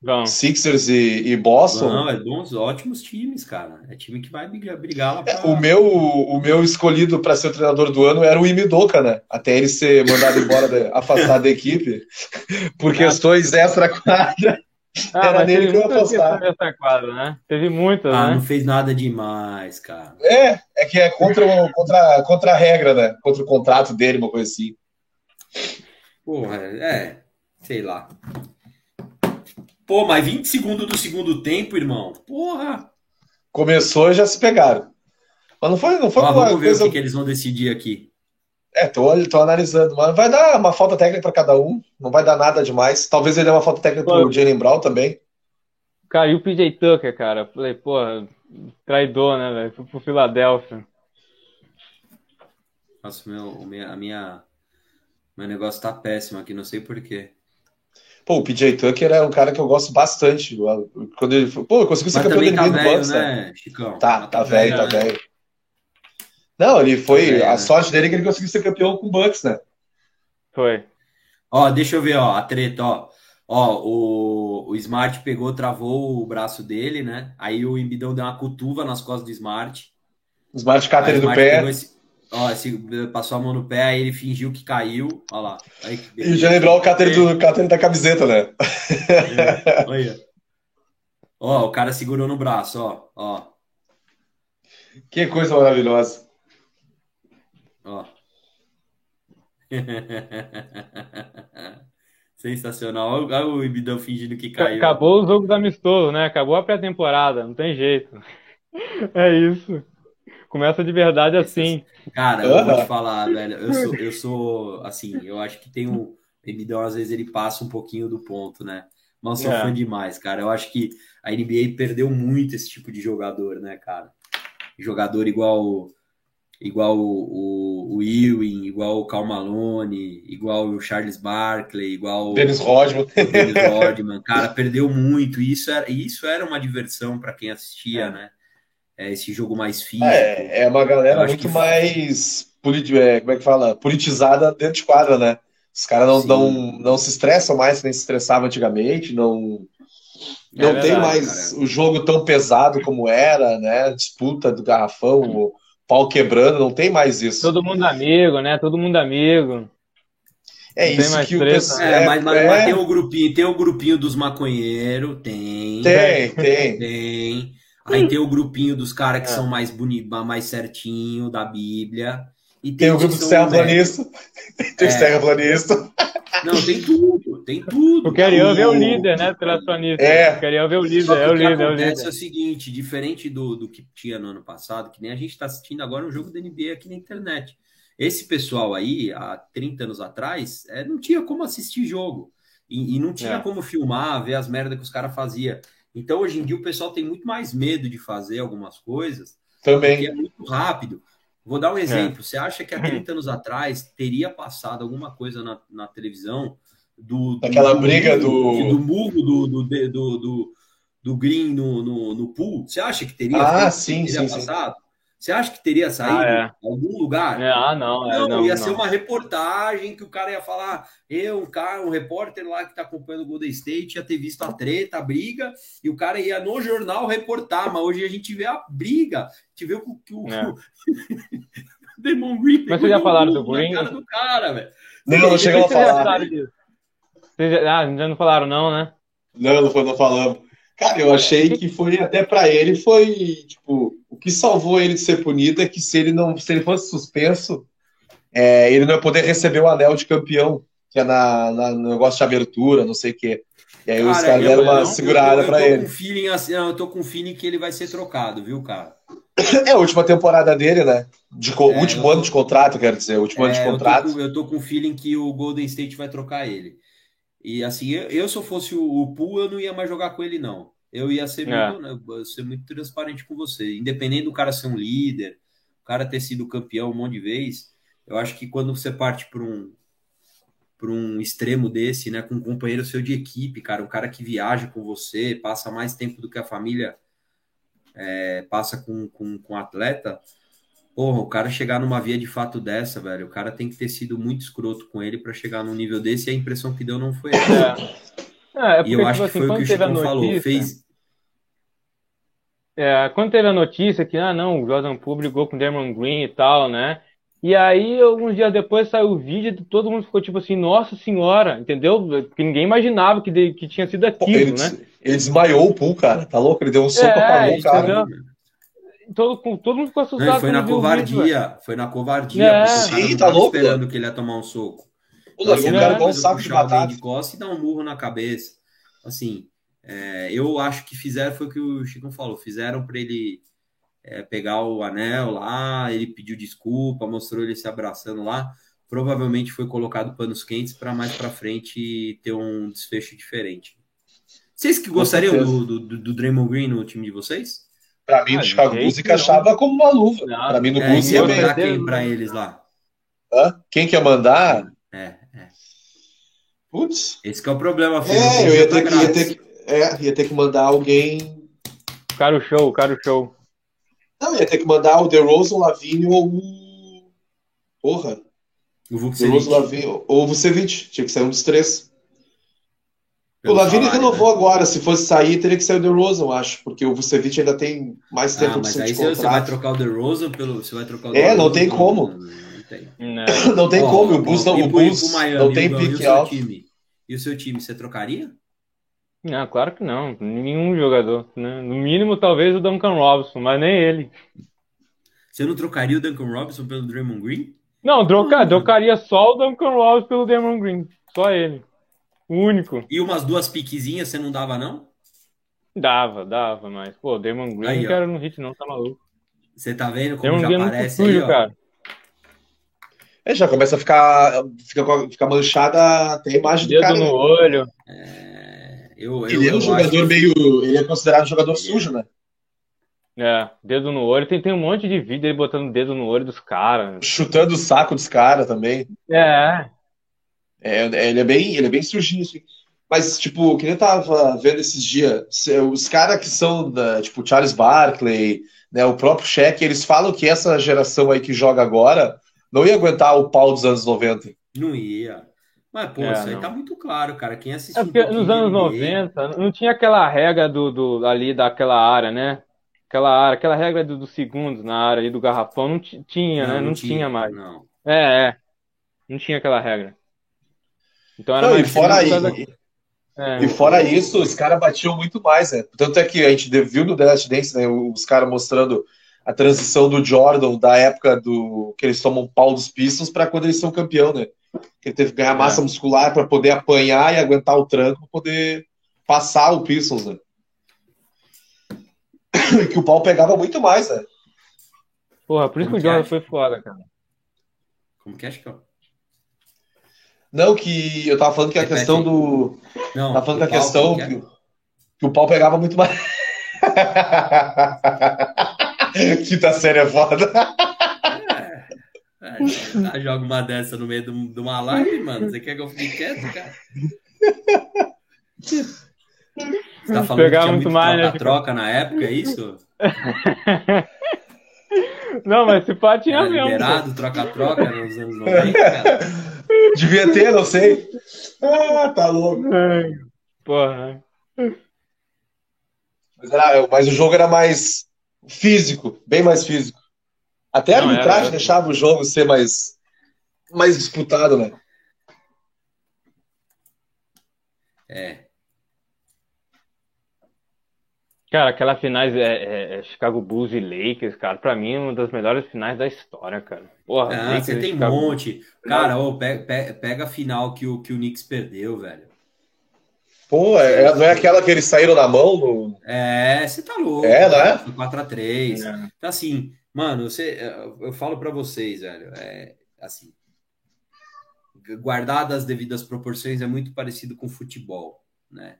Vão. Sixers e, e, Boston. Não, é bons, ótimos times, cara. É time que vai brigar, lá pra... é, o, meu, o meu escolhido para ser o treinador do ano era o Imidoka, né? Até ele ser mandado embora, de, afastado da equipe, por questões extra-quadra. Ah, era nele que eu afastar. Quadra, né? Teve muitas, ah, né? não fez nada demais, cara. É, é que é contra, contra, contra a regra, né? Contra o contrato dele, uma coisa assim. Porra, é, sei lá. Pô, mas 20 segundos do segundo tempo, irmão. Porra! Começou e já se pegaram. Mas não foi, não foi Ó, Vamos ver coisa... o que, que, eles vão decidir aqui. É, tô, tô analisando. Mas vai dar uma falta técnica para cada um. Não vai dar nada demais. Talvez ele dê uma falta técnica pro Jalen Brown também. Caiu o PJ Tucker, cara. Falei, porra, traidor, né, velho? Fui pro Filadélfia. Nossa, meu, a minha. Meu negócio tá péssimo aqui, não sei porquê. Pô, o PJ Tucker é um cara que eu gosto bastante. Quando ele, pô, eu consegui ser Mas campeão da NBA tá do Bucks, né, né? Chicão? Tá, tá, tá velho, tá velho. Né? Não, ele foi. Tá a né? sorte dele é que ele conseguiu ser campeão com o Bucks, né? Foi. Ó, deixa eu ver, ó, a treta, ó. Ó, o, o Smart pegou, travou o braço dele, né? Aí o Embidão deu uma cutuva nas costas do Smart. O Smart cata ele do pé. Esse, Ó, passou a mão no pé, aí ele fingiu que caiu. Olha lá. Aí, e já lembrou o cáter, do, cáter da camiseta, né? É, olha. Ó, o cara segurou no braço, ó. ó. Que coisa maravilhosa. Ó. Sensacional. Olha o Ibidão fingindo que caiu. Acabou os jogos amistosos, né? Acabou a pré-temporada, não tem jeito. É isso. Começa de verdade assim. Cara, eu vou te falar, velho. Eu sou, eu sou assim, eu acho que tem um. Emidão, às vezes, ele passa um pouquinho do ponto, né? Mas sou é. fã demais, cara. Eu acho que a NBA perdeu muito esse tipo de jogador, né, cara? Jogador igual igual o, o, Ewing, igual o Cal Malone, igual o Charles Barkley, igual Dennis Rodman. o Dennis Rodman. Cara, perdeu muito. E isso era, isso era uma diversão para quem assistia, é. né? É, esse jogo mais físico. É, é uma galera muito que... mais é, como é que fala? politizada dentro de quadra, né? Os caras não, não, não se estressam mais, nem se estressavam antigamente, não. É não verdade, tem mais cara. o jogo tão pesado como era, né? Disputa do garrafão, o pau quebrando, não tem mais isso. Todo mundo amigo, né? Todo mundo amigo. É não isso que o pessoal. É, mas, mas, é... mas, tem o grupinho, tem o grupinho dos maconheiros, tem. Tem, tem. Tem. Aí tem o grupinho dos caras que é. são mais bonitos, mais certinho da Bíblia. E tem, tem o grupo do terraplanista. Tem é. terraplanista. Não, tem tudo, tem tudo. O Carião é o líder, né? Terraplanista. É. O Carião é o líder, é o líder. O que acontece é o seguinte: diferente do, do que tinha no ano passado, que nem a gente está assistindo agora um jogo da NBA aqui na internet. Esse pessoal aí, há 30 anos atrás, é, não tinha como assistir jogo. E, e não tinha é. como filmar, ver as merdas que os caras faziam. Então, hoje em dia, o pessoal tem muito mais medo de fazer algumas coisas. Também. Porque é muito rápido. Vou dar um é. exemplo. É. Você acha que há 30 anos atrás teria passado alguma coisa na, na televisão do. Daquela briga do. Do murro do, do, do, do, do Green no, no, no pool? Você acha que teria, ah, sim, teria sim, passado? Sim. Você acha que teria saído ah, é. algum lugar? É, ah, não, é, não, não. Ia não. ser uma reportagem que o cara ia falar. Eu, um cara, um repórter lá que tá acompanhando o Golden State, ia ter visto a treta, a briga, e o cara ia no jornal reportar. Mas hoje a gente vê a briga. A gente vê o que o. É. Demon Green. Mas vocês já falaram do Green? cara do cara, velho. Não, não chegou a falar. Vocês já, ah, já não falaram, não, né? Não, não, foi, não falamos. Cara, eu achei que foi até para ele foi tipo o que salvou ele de ser punido é que se ele não se ele fosse suspenso é, ele não ia poder receber o anel de campeão que é na, na no negócio de abertura, não sei o quê. E aí cara, os caras deram uma segurada para ele. Com feeling assim, eu tô com feeling que ele vai ser trocado, viu, cara? É a última temporada dele, né? De é, último ano tô... de contrato, quero dizer, último é, ano de contrato. Eu tô, com, eu tô com feeling que o Golden State vai trocar ele. E assim, eu, eu se eu fosse o, o Poole, eu não ia mais jogar com ele, não. Eu ia ser, é. muito, né, ser muito transparente com você. Independente do cara ser um líder, o cara ter sido campeão um monte de vezes, eu acho que quando você parte para um para um extremo desse, né, com um companheiro seu de equipe, cara, um cara que viaja com você, passa mais tempo do que a família é, passa com, com, com atleta, Porra, o cara chegar numa via de fato dessa, velho, o cara tem que ter sido muito escroto com ele para chegar num nível desse e a impressão que deu não foi essa. É. É, porque, e eu tipo acho assim, que foi o que o Chico falou. Fez. É, quando teve a notícia que, ah, não, o Jordan Poole brigou com o Dermon Green e tal, né? E aí, alguns dias depois saiu o vídeo e todo mundo ficou tipo assim, nossa senhora, entendeu? Porque ninguém imaginava que, de, que tinha sido aquilo, ele, né? Ele desmaiou o Poole, cara, tá louco? Ele deu um soco, é, apagou o cara. Todo, todo mundo ficou assustado. Não, foi na covardia. Vídeo, foi na covardia. É. Sim, tá louco. esperando que ele ia tomar um soco. O então, assim, cara igual um saco de batata. De costa e dar um murro na cabeça. Assim, é, eu acho que fizeram, foi o que o Chico falou, fizeram para ele é, pegar o anel lá, ele pediu desculpa, mostrou ele se abraçando lá. Provavelmente foi colocado panos quentes para mais para frente ter um desfecho diferente. Vocês que gostariam do, do, do Draymond Green no time de vocês? Pra mim, ah, o Chicago Bulls encaixava como uma luva. Não, pra mim, no é, Bulls ia bem. quem pra eles lá? Hã? Quem quer mandar? É, é. Putz. Esse é o problema, filho. É, eu ia ter, que, ia, ter que, é, ia ter que mandar alguém... Cara o show, cara o show. Não, ia ter que mandar o DeRozan, o Lavinho ou o... Porra. O Vucevic. Lavinho, ou o Vucevic. Tinha que sair um dos três. O Lavini renovou né? agora. Se fosse sair, teria que sair o DeRozan, eu acho, porque o Vucevic ainda tem mais tempo ah, mas aí você vai trocar o DeRozan pelo, você vai trocar o É, não tem como. Não, não tem. Não, não tem como. O Bulls não, o Bulls não tem pique alto. E o seu time, você trocaria? Não, claro que não. Nenhum jogador. Né? No mínimo, talvez o Duncan Robinson, mas nem ele. Você não trocaria o Duncan Robinson pelo Draymond Green? Não, trocar, trocaria só o Duncan Robinson pelo Draymond Green. Só ele. O único. E umas duas piquezinhas você não dava, não? Dava, dava, mas, pô, Demon Green aí, não quero no hit, não, tá maluco. Você tá vendo como Demon já é aparece sujo, aí, ó. Cara. É, já começa a ficar, fica, fica manchada até a imagem Dedo do cara. no olho. É, eu, ele eu, é um jogador que... meio. Ele é considerado um jogador sujo, né? É, dedo no olho. Tem, tem um monte de vídeo ele botando dedo no olho dos caras. Chutando o saco dos caras também. É. é. Ele é bem, ele é bem surginho, assim. Mas, tipo, que nem eu tava vendo esses dias, os caras que são da, tipo, Charles Barkley, né, o próprio Shaq, eles falam que essa geração aí que joga agora não ia aguentar o pau dos anos 90. Não ia. Mas, pô, é, isso aí não. tá muito claro, cara. Quem assistiu. É porque um nos anos 90 não tinha aquela regra do, do, ali daquela área, né? Aquela área, aquela regra dos do segundos na área ali do garrafão não tinha, não, né? Não, não tinha, tinha, mais. Não. É, é. Não tinha aquela regra. Então era não, mais. E fora aí. É, e fora isso, os caras batiam muito mais, né? Tanto é que a gente viu no The Last Dance, né? Os caras mostrando a transição do Jordan da época do que eles tomam pau dos Pistons para quando eles são campeão, né? Que ele teve que ganhar massa é. muscular para poder apanhar e aguentar o tranco para poder passar o Pistons, né? que o pau pegava muito mais, né? Porra, por isso Como que o Jordan foi foda, cara. Como que acha que eu... Não, que eu tava falando que a Repete. questão do. Não, tava falando que a questão que, que, que, o pau pegava muito mais. Quinta série é foda. É, é, joga uma dessa no meio de uma live, mano. Você quer que eu fique quieto, cara? Você tá falando Pegar que tinha muito, mais, troca, né? troca na época, é isso? Não, mas se pá tinha Era mesmo. Liberado, troca-troca nos anos 90, cara. Devia ter, não sei. Ah, tá louco. porra. Mas, era, mas o jogo era mais físico, bem mais físico. Até a arbitragem era... deixava o jogo ser mais, mais disputado, né? É. Cara, aquela finais é, é, é, Chicago Bulls e Lakers, cara, pra mim é uma das melhores finais da história, cara. Porra, ah, você tem um monte. Cara, oh, pega, pega, a final que o, que o Knicks perdeu, velho. Pô, é, é, não é aquela que eles saíram na mão? No... É, você tá louco. É, né? 4x3. É. Então, assim, mano, você, eu falo pra vocês, velho, é assim, guardadas as devidas proporções, é muito parecido com futebol, né?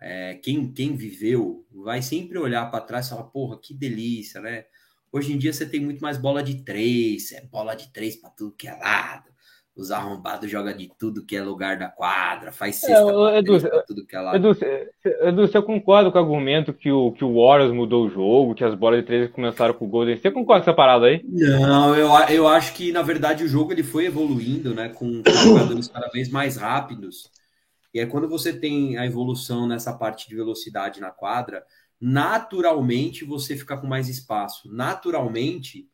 É, quem, quem viveu vai sempre olhar para trás e falar, porra, que delícia, né? Hoje em dia você tem muito mais bola de três, é bola de três para tudo que é lado. Os arrombados jogam de tudo que é lugar da quadra, faz é, cesta é, Edu, tudo que é lado. Edu, Edu, você concorda com o argumento que o, que o Warriors mudou o jogo, que as bolas de três começaram com o Golden? Você concorda com essa parada aí? Não, eu, eu acho que, na verdade, o jogo ele foi evoluindo, né? Com, com jogadores cada vez mais rápidos. E é quando você tem a evolução nessa parte de velocidade na quadra, naturalmente você fica com mais espaço. Naturalmente,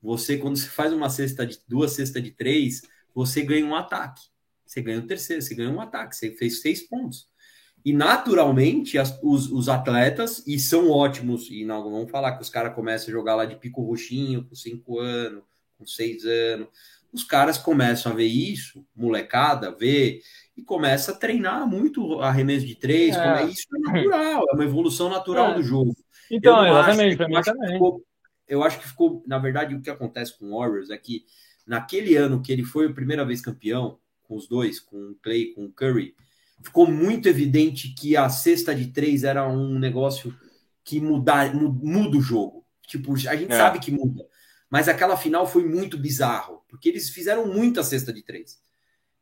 você, quando você faz uma cesta de duas cestas de três, você ganha um ataque. Você ganha o um terceiro, você ganha um ataque, você fez seis pontos. E naturalmente, as, os, os, atletas, e são ótimos, e não vamos falar que os caras começam a jogar lá de pico roxinho com cinco anos, com seis anos. Os caras começam a ver isso, molecada, ver e começa a treinar muito arremesso de três. É. Isso é natural, é uma evolução natural é. do jogo. Então, exatamente, para mim também. Ficou, eu acho que ficou, na verdade, o que acontece com o Warriors é que naquele ano que ele foi a primeira vez campeão, com os dois, com o Clay, com o Curry, ficou muito evidente que a cesta de três era um negócio que muda, muda o jogo. Tipo, a gente é. sabe que muda. Mas aquela final foi muito bizarro, porque eles fizeram muita cesta de três.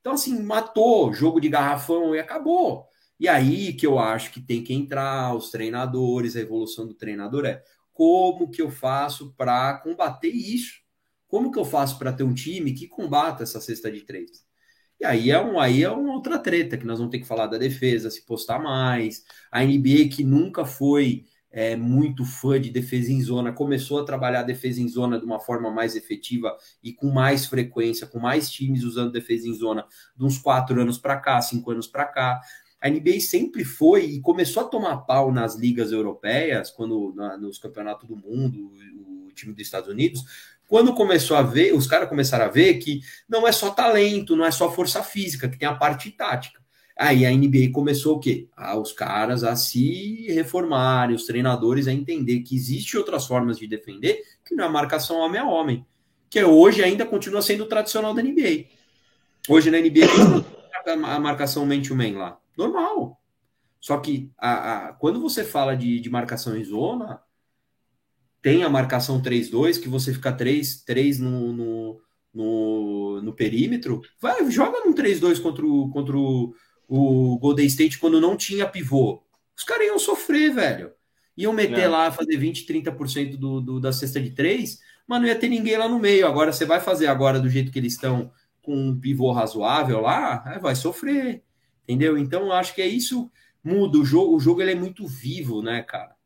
Então, assim, matou jogo de garrafão e acabou. E aí que eu acho que tem que entrar os treinadores, a evolução do treinador é como que eu faço para combater isso? Como que eu faço para ter um time que combata essa cesta de três? E aí é, um, aí é uma outra treta que nós vamos ter que falar da defesa, se postar mais. A NBA que nunca foi é, muito fã de defesa em zona, começou a trabalhar defesa em zona de uma forma mais efetiva e com mais frequência, com mais times usando defesa em zona, de uns quatro anos para cá, cinco anos para cá. A NBA sempre foi e começou a tomar pau nas ligas europeias, quando na, nos campeonatos do mundo, o time dos Estados Unidos, quando começou a ver, os caras começaram a ver que não é só talento, não é só força física, que tem a parte tática. Aí a NBA começou o quê? Ah, os caras a se reformarem, os treinadores a entender que existe outras formas de defender que não é marcação homem a homem, que hoje ainda continua sendo tradicional da NBA. Hoje na NBA a marcação man-to-man lá. Normal. Só que a, a, quando você fala de, de marcação em zona, tem a marcação 3-2, que você fica 3, 3 no, no, no, no perímetro, vai, joga num 3-2 contra, o, contra o, o Golden State quando não tinha pivô. Os caras iam sofrer, velho. Iam meter não. lá, fazer 20, 30% do, do, da cesta de 3, mas não ia ter ninguém lá no meio. Agora você vai fazer agora do jeito que eles estão com um pivô razoável lá, é, vai sofrer. Entendeu? Então acho que é isso muda o jogo. O jogo ele é muito vivo, né, cara?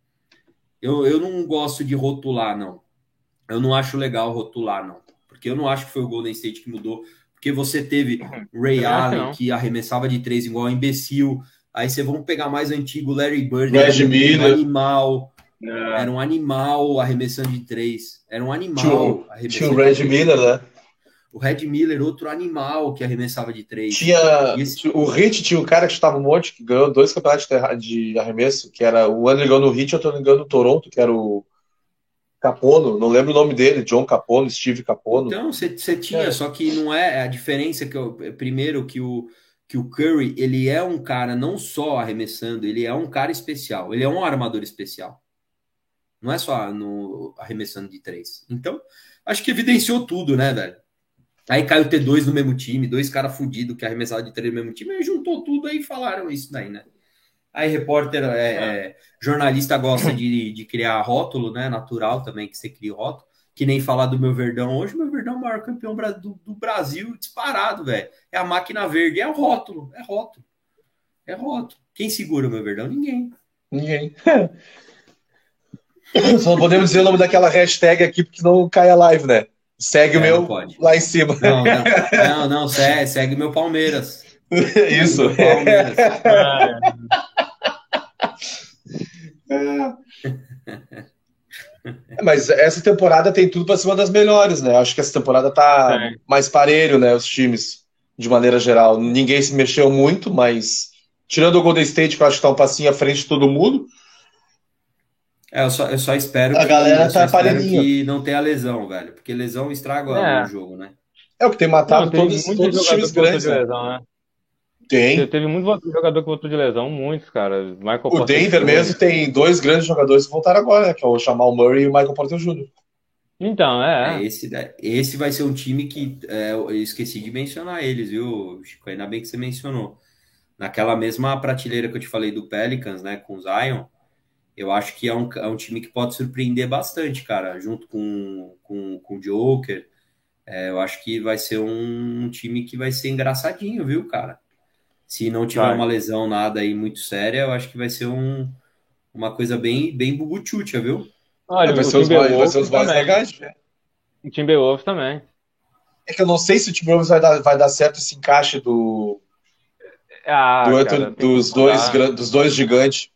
Eu, eu não gosto de rotular, não. Eu não acho legal rotular, não. Porque eu não acho que foi o Golden State que mudou. Porque você teve Ray Allen, que arremessava de três igual imbecil. Aí você vamos pegar mais antigo, Larry Bird, Red Miller. um animal. É. Era um animal arremessando de três. Era um animal. Tinha, tinha o Red Miller, né? O Red Miller, outro animal que arremessava de três. Tinha, esse... O Hit tinha um cara que estava um monte, que ganhou dois campeonatos de arremesso, que era o ano ligando no Hit, outro ligando no Toronto, que era o Capono, não lembro o nome dele, John Capono, Steve Capono. Então, você tinha, é. só que não é a diferença que eu, primeiro que o que o Curry, ele é um cara não só arremessando, ele é um cara especial, ele é um armador especial. Não é só no arremessando de três. Então, acho que evidenciou tudo, né, velho? Aí caiu ter dois no mesmo time, dois caras fudidos que arremessaram de três no mesmo time, aí juntou tudo aí e falaram isso daí, né? Aí repórter, é, é. jornalista gosta de, de criar rótulo, né? Natural também que você cria rótulo. Que nem falar do meu Verdão hoje, meu Verdão é o maior campeão do, do Brasil disparado, velho. É a máquina verde, é rótulo, é rótulo. É rótulo. Quem segura o meu Verdão? Ninguém. Ninguém. Só não podemos dizer o nome daquela hashtag aqui, porque não cai a live, né? Segue é, o meu lá em cima. Não, não, não, não segue, segue meu Palmeiras. Isso. Palmeiras. É, mas essa temporada tem tudo para ser uma das melhores, né? Acho que essa temporada tá é. mais parelho, né? Os times, de maneira geral. Ninguém se mexeu muito, mas tirando o Golden State, que eu acho que tá um passinho à frente de todo mundo, é, eu só, eu só espero a que, galera tá que não tenha lesão, velho. Porque lesão estraga é. o jogo, né? É o que tem matado não, todos, todos os times grandes. Né? Lesão, né? Tem. Teve muito jogador que voltou de lesão, muitos, cara. Michael o Porter Denver Jr. mesmo tem dois grandes jogadores que voltaram agora, né? Que é o Jamal Murray e o Michael Porter Jr. Então, é. é esse, esse vai ser um time que é, eu esqueci de mencionar eles, viu, Chico? Ainda bem que você mencionou. Naquela mesma prateleira que eu te falei do Pelicans, né? Com o Zion, eu acho que é um, é um time que pode surpreender bastante, cara, junto com, com, com o Joker. É, eu acho que vai ser um, um, time que vai ser engraçadinho, viu, cara? Se não tiver vai. uma lesão nada aí muito séria, eu acho que vai ser um, uma coisa bem, bem bubuchucha, viu? Olha, vai, ser os mais, vai ser os? O Timberwolves também. É que eu não sei se o Timberwolves vai dar, vai dar certo esse encaixe do, ah, do cara, dos, dois, dos dois gigantes.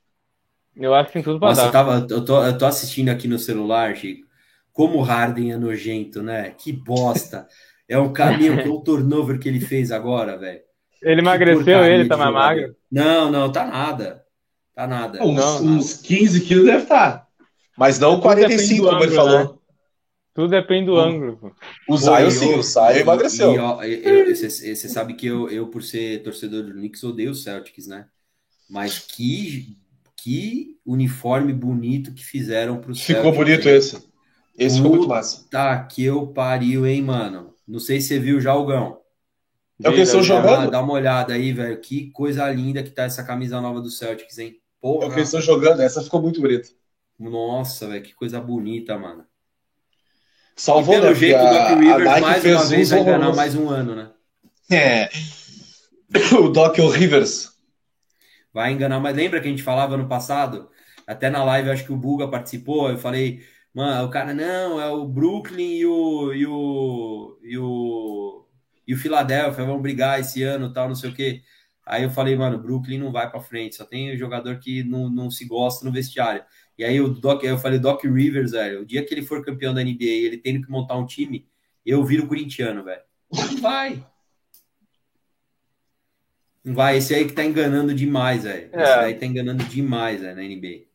Eu acho que tem tudo pra Nossa, dar. Eu, tava, eu, tô, eu tô assistindo aqui no celular, Chico. Como o Harden é nojento, né? Que bosta. É um caminho que é o turnover que ele fez agora, velho. Ele emagreceu, ele tá mais magro? Não, não, tá nada. Tá nada. Uns, não, uns 15 quilos deve estar. Tá. Mas não 45, como ele falou. Né? Tudo depende do ângulo. O Zion sim, o Zion emagreceu. Você sabe que eu, eu, por ser torcedor do Knicks, odeio o Celtics, né? Mas que que uniforme bonito que fizeram pro Celtic. Ficou bonito esse. Esse Puta ficou muito massa. Tá, que eu pariu, hein, mano. Não sei se você viu já o Gão. É o que estão jogando? Dá uma olhada aí, velho. Que coisa linda que tá essa camisa nova do Celtics, hein? Porra. É o que estão jogando. Essa ficou muito bonita. Nossa, velho, que coisa bonita, mano. Salvou, e pelo né, jeito, o Doc Rivers mais uma vez vai ganhar mais um ano, né? É. O Doc Rivers vai enganar. Mas lembra que a gente falava no passado? Até na live, acho que o Buga participou. Eu falei, mano, o cara, não, é o Brooklyn e o. E o, e o, e o Philadelphia vão brigar esse ano, tal, não sei o quê. Aí eu falei, mano, Brooklyn não vai para frente, só tem jogador que não, não se gosta no vestiário. E aí o Doc, eu falei, Doc Rivers, velho, o dia que ele for campeão da NBA, ele tendo que montar um time, eu viro corintiano, velho. Não vai. Vai, esse aí que tá enganando demais, velho. É. Esse aí tá enganando demais, velho, na NBA.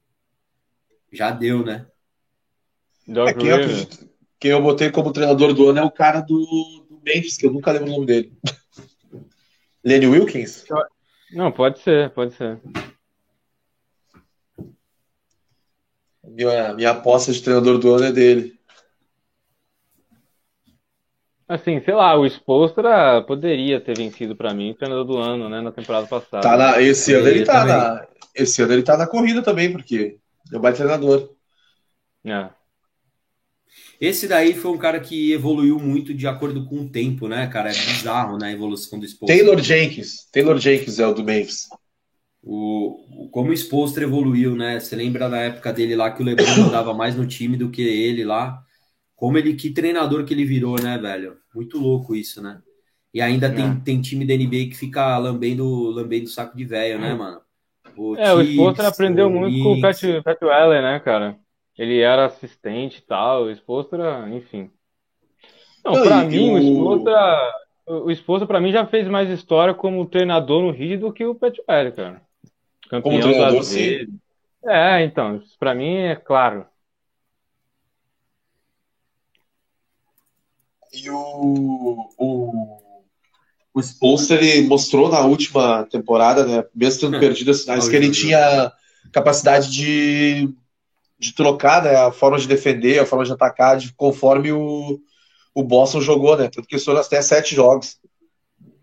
Já deu, né? É, quem, eu, quem, eu, botei como treinador do ano é o cara do, que eu nunca lembro o nome dele. Lenny Wilkins? Não, pode ser, pode ser. Minha, minha aposta de treinador do ano é dele. Assim, sei lá, o Spolstra poderia ter vencido para mim treinador do ano, né, na temporada passada. Tá na, esse ano ele tá também. na, esse ano ele tá na corrida também, porque é um baita treinador. É. Esse daí foi um cara que evoluiu muito de acordo com o tempo, né, cara? É bizarro, né, a evolução do Spolstra. Taylor Jenkins. Taylor Jenkins é o do Memphis. O, como o Spolstra evoluiu, né? Você lembra da época dele lá que o LeBron mandava mais no time do que ele lá? Como ele, que treinador que ele virou, né, velho? Muito louco isso, né? E ainda tem, é. tem time da NBA que fica lambendo, lambendo saco de velho, né, mano? O é, Chiefs, o Spolstra aprendeu muito Knicks. com o Pat, Pat Weller, né, cara? Ele era assistente e tal, o Spolstra, enfim. Não, Não pra mim, o, o Spolstra, o Spolstra pra mim já fez mais história como treinador no Rio do que o Pat Weller, cara. Campeão como treinador, sim. É, então, pra mim é claro. E o, o, o Spolster, ele mostrou na última temporada, né, mesmo tendo perdido as finais, que ele tinha capacidade de, de trocar né, a forma de defender, a forma de atacar, de, conforme o, o Boston jogou, né? Tanto que foram até sete jogos.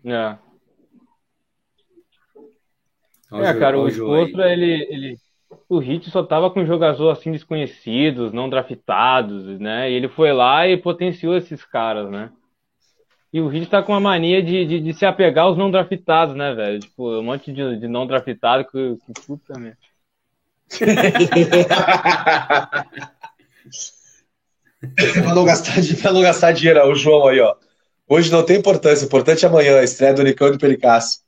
É. É, cara, o Spolstra, ele, ele, o Hit só tava com jogadores assim desconhecidos, não draftados, né? E ele foi lá e potenciou esses caras, né? E o Hit tá com uma mania de, de, de, se apegar aos não draftados, né, velho? Tipo, um monte de, de não draftado que, que puta merda. Pra, não gastar, pra não gastar dinheiro, o João aí, ó. Hoje não tem importância, o importante é amanhã, a estreia do Nicão e do Pelicasso.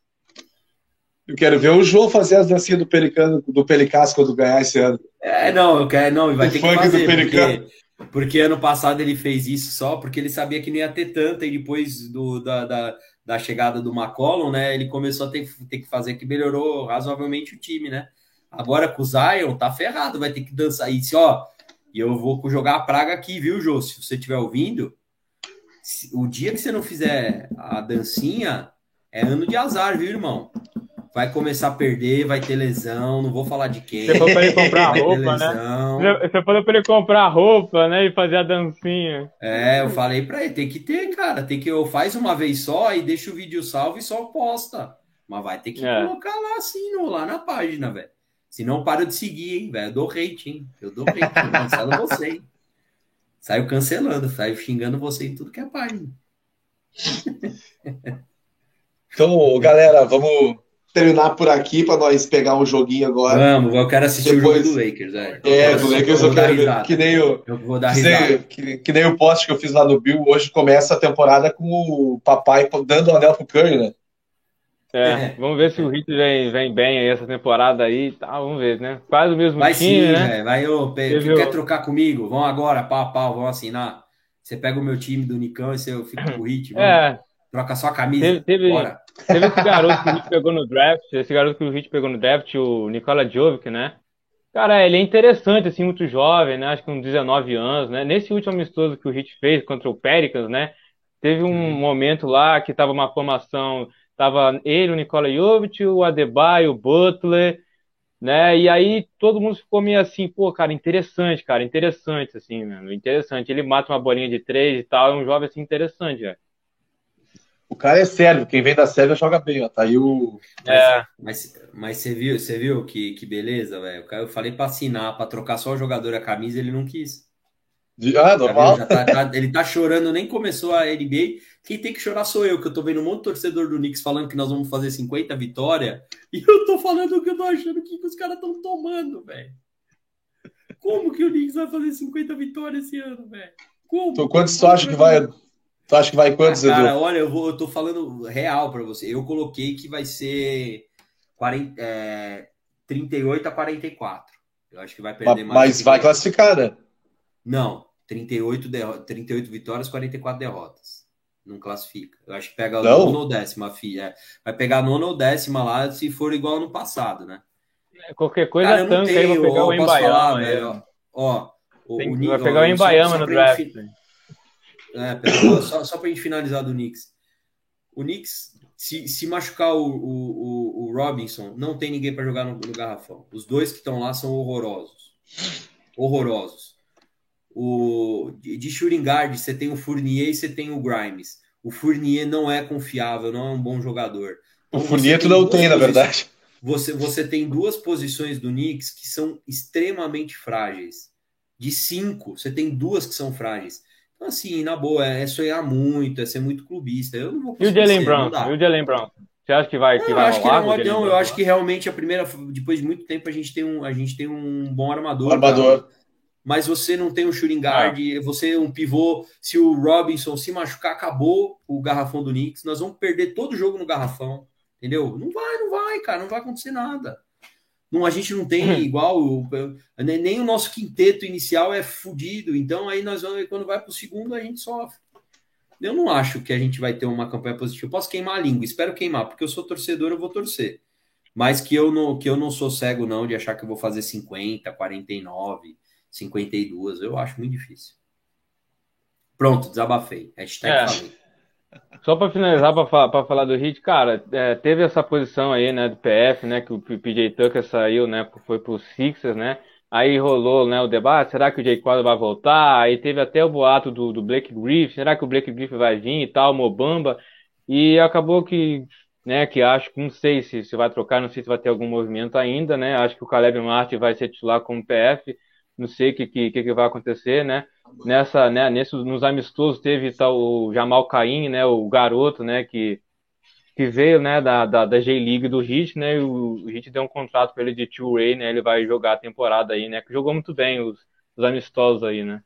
Eu quero ver o João fazer as dancinhas do Pelicano, do Pelicasso quando ganhar esse ano. É, não, eu quero, não, vai o ter que fazer, porque, porque, ano passado ele fez isso só porque ele sabia que não ia ter tanta, e depois do, da, da, da chegada do McCollum, né, ele começou a ter, ter que fazer, que melhorou razoavelmente o time, né. Agora com o Zion, tá ferrado, vai ter que dançar isso, ó, e eu vou jogar a praga aqui, viu, Jô, se você estiver ouvindo, o dia que você não fizer a dancinha, é ano de azar, viu, irmão? vai começar a perder, vai ter lesão, não vou falar de quem. Você falou para ele comprar roupa, né? Você falou para ele comprar roupa, né? E fazer a dancinha. É, eu falei para ele, tem que ter, cara, tem que eu faz uma vez só e deixa o vídeo salvo e só posta. Mas vai ter que é. colocar lá assim, no, lá na página, velho. Senão para de seguir, hein, velho. Eu dou hate, hein? Eu dou hate, cancelo você, hein? Saiu cancelando, saiu xingando você em tudo que é página. Então, galera, vamos terminar por aqui para nós pegar um joguinho agora. Vamos, eu quero assistir Depois... o jogo do Lakers. É, é do Lakers eu, eu quero ver. Que nem o, eu vou dar risada. Que, que, nem o post que eu fiz lá no Bill. Hoje começa a temporada com o papai dando o anel pro Curry, né? É, é, vamos ver se o Hit vem, vem bem aí essa temporada aí tá, vamos ver, né? Quase o mesmo vai time, sim, né? Vai, ô, quer trocar comigo? Vamos agora, pau pau, vamos assinar. Você pega o meu time do Nicão e eu fico com o Hit, vamos. É. Troca só a camisa. Teve, teve, Bora. teve esse garoto que o Hit pegou no draft, esse garoto que o Hit pegou no draft, o Nikola Jovic, né? Cara, ele é interessante, assim, muito jovem, né? Acho que com 19 anos, né? Nesse último amistoso que o Hit fez contra o Pelicans, né? Teve um uhum. momento lá que tava uma formação, tava ele, o Nikola Jovic, o Adebayo, o Butler, né? E aí todo mundo ficou meio assim, pô, cara, interessante, cara, interessante, assim, mano, interessante. Ele mata uma bolinha de três e tal, é um jovem assim interessante, velho. O cara é sério, quem vem da Sérvia joga bem, ó. Tá aí o. É. Mas, mas você viu, você viu que, que beleza, velho? Eu falei pra assinar, pra trocar só o jogador a camisa, ele não quis. Ah, normal. Tá, tá, ele tá chorando, nem começou a NBA. Quem tem que chorar sou eu, que eu tô vendo um monte de torcedor do Knicks falando que nós vamos fazer 50 vitórias. E eu tô falando o que eu tô achando que, que os caras estão tomando, velho. Como que o Knicks vai fazer 50 vitórias esse ano, velho? Como? Então, quantos tu acha que vai Tu acha que vai quantos, ah, Cara, Edu? olha, eu, vou, eu tô falando real para você. Eu coloquei que vai ser 40, é, 38 a 44. Eu acho que vai perder mas, mais. Mas vai classificar, né? Não, 38, derro 38 vitórias, 44 derrotas. Não classifica. Eu acho que pega a nona ou décima, filha. É, vai pegar a nona ou décima lá, se for igual no passado, né? É, qualquer coisa Cara, tanca aí, vou pegar ó, o Embayama. Ó, ó, Tem, o, vai pegar o Embayama no draft. É, só, só para a gente finalizar do Knicks. O Knicks, se, se machucar o, o, o, Robinson, não tem ninguém para jogar no, no, garrafão. Os dois que estão lá são horrorosos. horrorosos. O, de, shooting guard, você tem o Fournier e você tem o Grimes. O Fournier não é confiável, não é um bom jogador. Então, o Fournier tu não tem, na verdade. Você, você tem duas posições do Knicks que são extremamente frágeis. De cinco, você tem duas que são frágeis. Então, assim, na boa, é, é sonhar muito, é ser muito clubista. Eu não vou E o Jalen Brown? E o Jalen Brown? Você acha que vai, que eu vai acho rolar? Que não, não eu acho que realmente a primeira, depois de muito tempo, a gente tem um, a gente tem um bom armador. Armador. Mas você não tem um shooting guard, ah. você um pivô. Se o Robinson se machucar, acabou o garrafão do Knicks. Nós vamos perder todo o jogo no garrafão. Entendeu? Não vai, não vai, cara, não vai acontecer nada. Não, a gente não tem igual, nem o nosso quinteto inicial é fodido, então aí nós vamos, quando vai para o segundo, a gente sofre. Eu não acho que a gente vai ter uma campanha positiva. Eu posso queimar a língua, espero queimar, porque eu sou torcedor, eu vou torcer. Mas que eu não, que eu não sou cego, não, de achar que eu vou fazer 50, 49, 52. Eu acho muito difícil. Pronto, desabafei. Hashtag é. falei. Só para finalizar, para falar do Hit, cara, é, teve essa posição aí, né, do PF, né, que o PJ Tucker saiu, né, foi pro Sixers, né, aí rolou, né, o debate, será que o Jay Crowder vai voltar? Aí teve até o boato do, do Blake Griffin, será que o Blake Griffin vai vir e tal, Mobamba, e acabou que, né, que acho, não sei se, se vai trocar, não sei se vai ter algum movimento ainda, né, acho que o Caleb Martin vai ser titular como PF, não sei o que, que, que vai acontecer, né, nessa, né, nesse, nos amistosos teve tal, o Jamal Caim, né, o garoto, né, que, que veio, né, da, da, da J-League do Heat, né, o, o Heat deu um contrato para ele de two-way, né, ele vai jogar a temporada aí, né, que jogou muito bem os, os amistosos aí, né.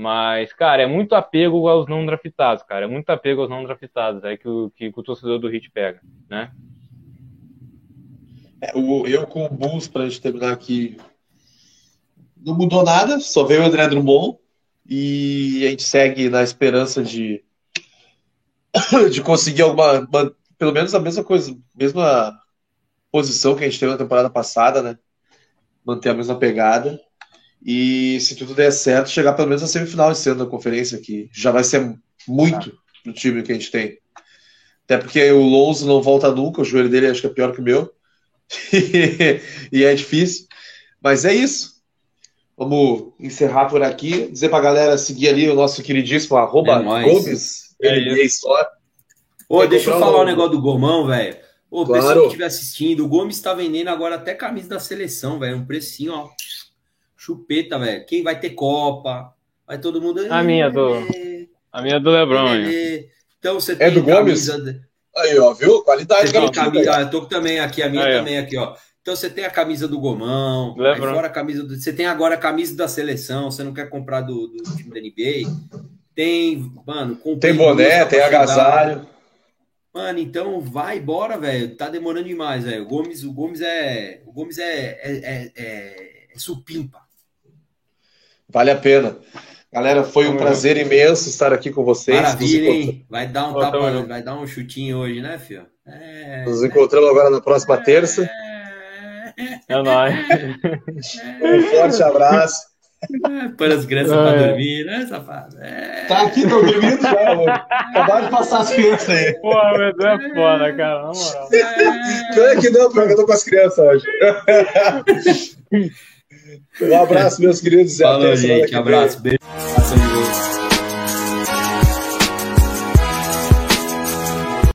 Mas, cara, é muito apego aos não draftados, cara. É muito apego aos não draftados, é que o, que, o torcedor do Heat pega, né? É, eu com o Bulls, pra gente terminar aqui, não mudou nada, só veio o André Drummond, e a gente segue na esperança de, de conseguir alguma, uma, pelo menos a mesma coisa, mesma posição que a gente teve na temporada passada, né? Manter a mesma pegada. E se tudo der certo, chegar pelo menos na semifinal esse ano da conferência, que já vai ser muito no time que a gente tem. Até porque o Lonzo não volta nunca, o joelho dele acho que é pior que o meu. e é difícil. Mas é isso. Vamos encerrar por aqui. Dizer pra galera seguir ali o nosso queridíssimo arroba é Gomes, NBA Store. Ô, deixa eu falar um... o negócio do Gomão, velho. Ô, claro. pessoal que estiver assistindo, o Gomes está vendendo agora até camisa da seleção, velho. Um precinho, ó. Chupeta, velho. Quem vai ter Copa? Vai todo mundo. A minha do. A minha do Lebron, Então você tem é do Gomes? Aí, ó, viu? Qualidade, você camisa... Eu tô também aqui, a minha Aí, também aqui, ó. Então você tem a camisa do Gomão, fora a camisa do, você tem agora a camisa da seleção, você não quer comprar do, do time da NBA. Tem, mano, tem boné, tem agasalho. Mano, então vai, bora, velho. Tá demorando demais, velho. O Gomes, o Gomes é, o Gomes é, é, é, é, é supimpa. Vale a pena. Galera, foi um prazer imenso estar aqui com vocês. Maravilha, hein? Vai dar um tapa, vai dar um chutinho hoje, né, filho? É, Nos encontramos agora na próxima é, terça. É nóis. Um forte abraço. Põe as crianças é. pra dormir, né, safado? É. Tá aqui, tô dormindo já, mano. Acabaram de passar as crianças aí. Pô, meu Deus, é foda, cara, na moral. É. que não, porque eu tô com as crianças hoje. Um abraço, meus queridos. Falou, gente. Abraço. Beijo.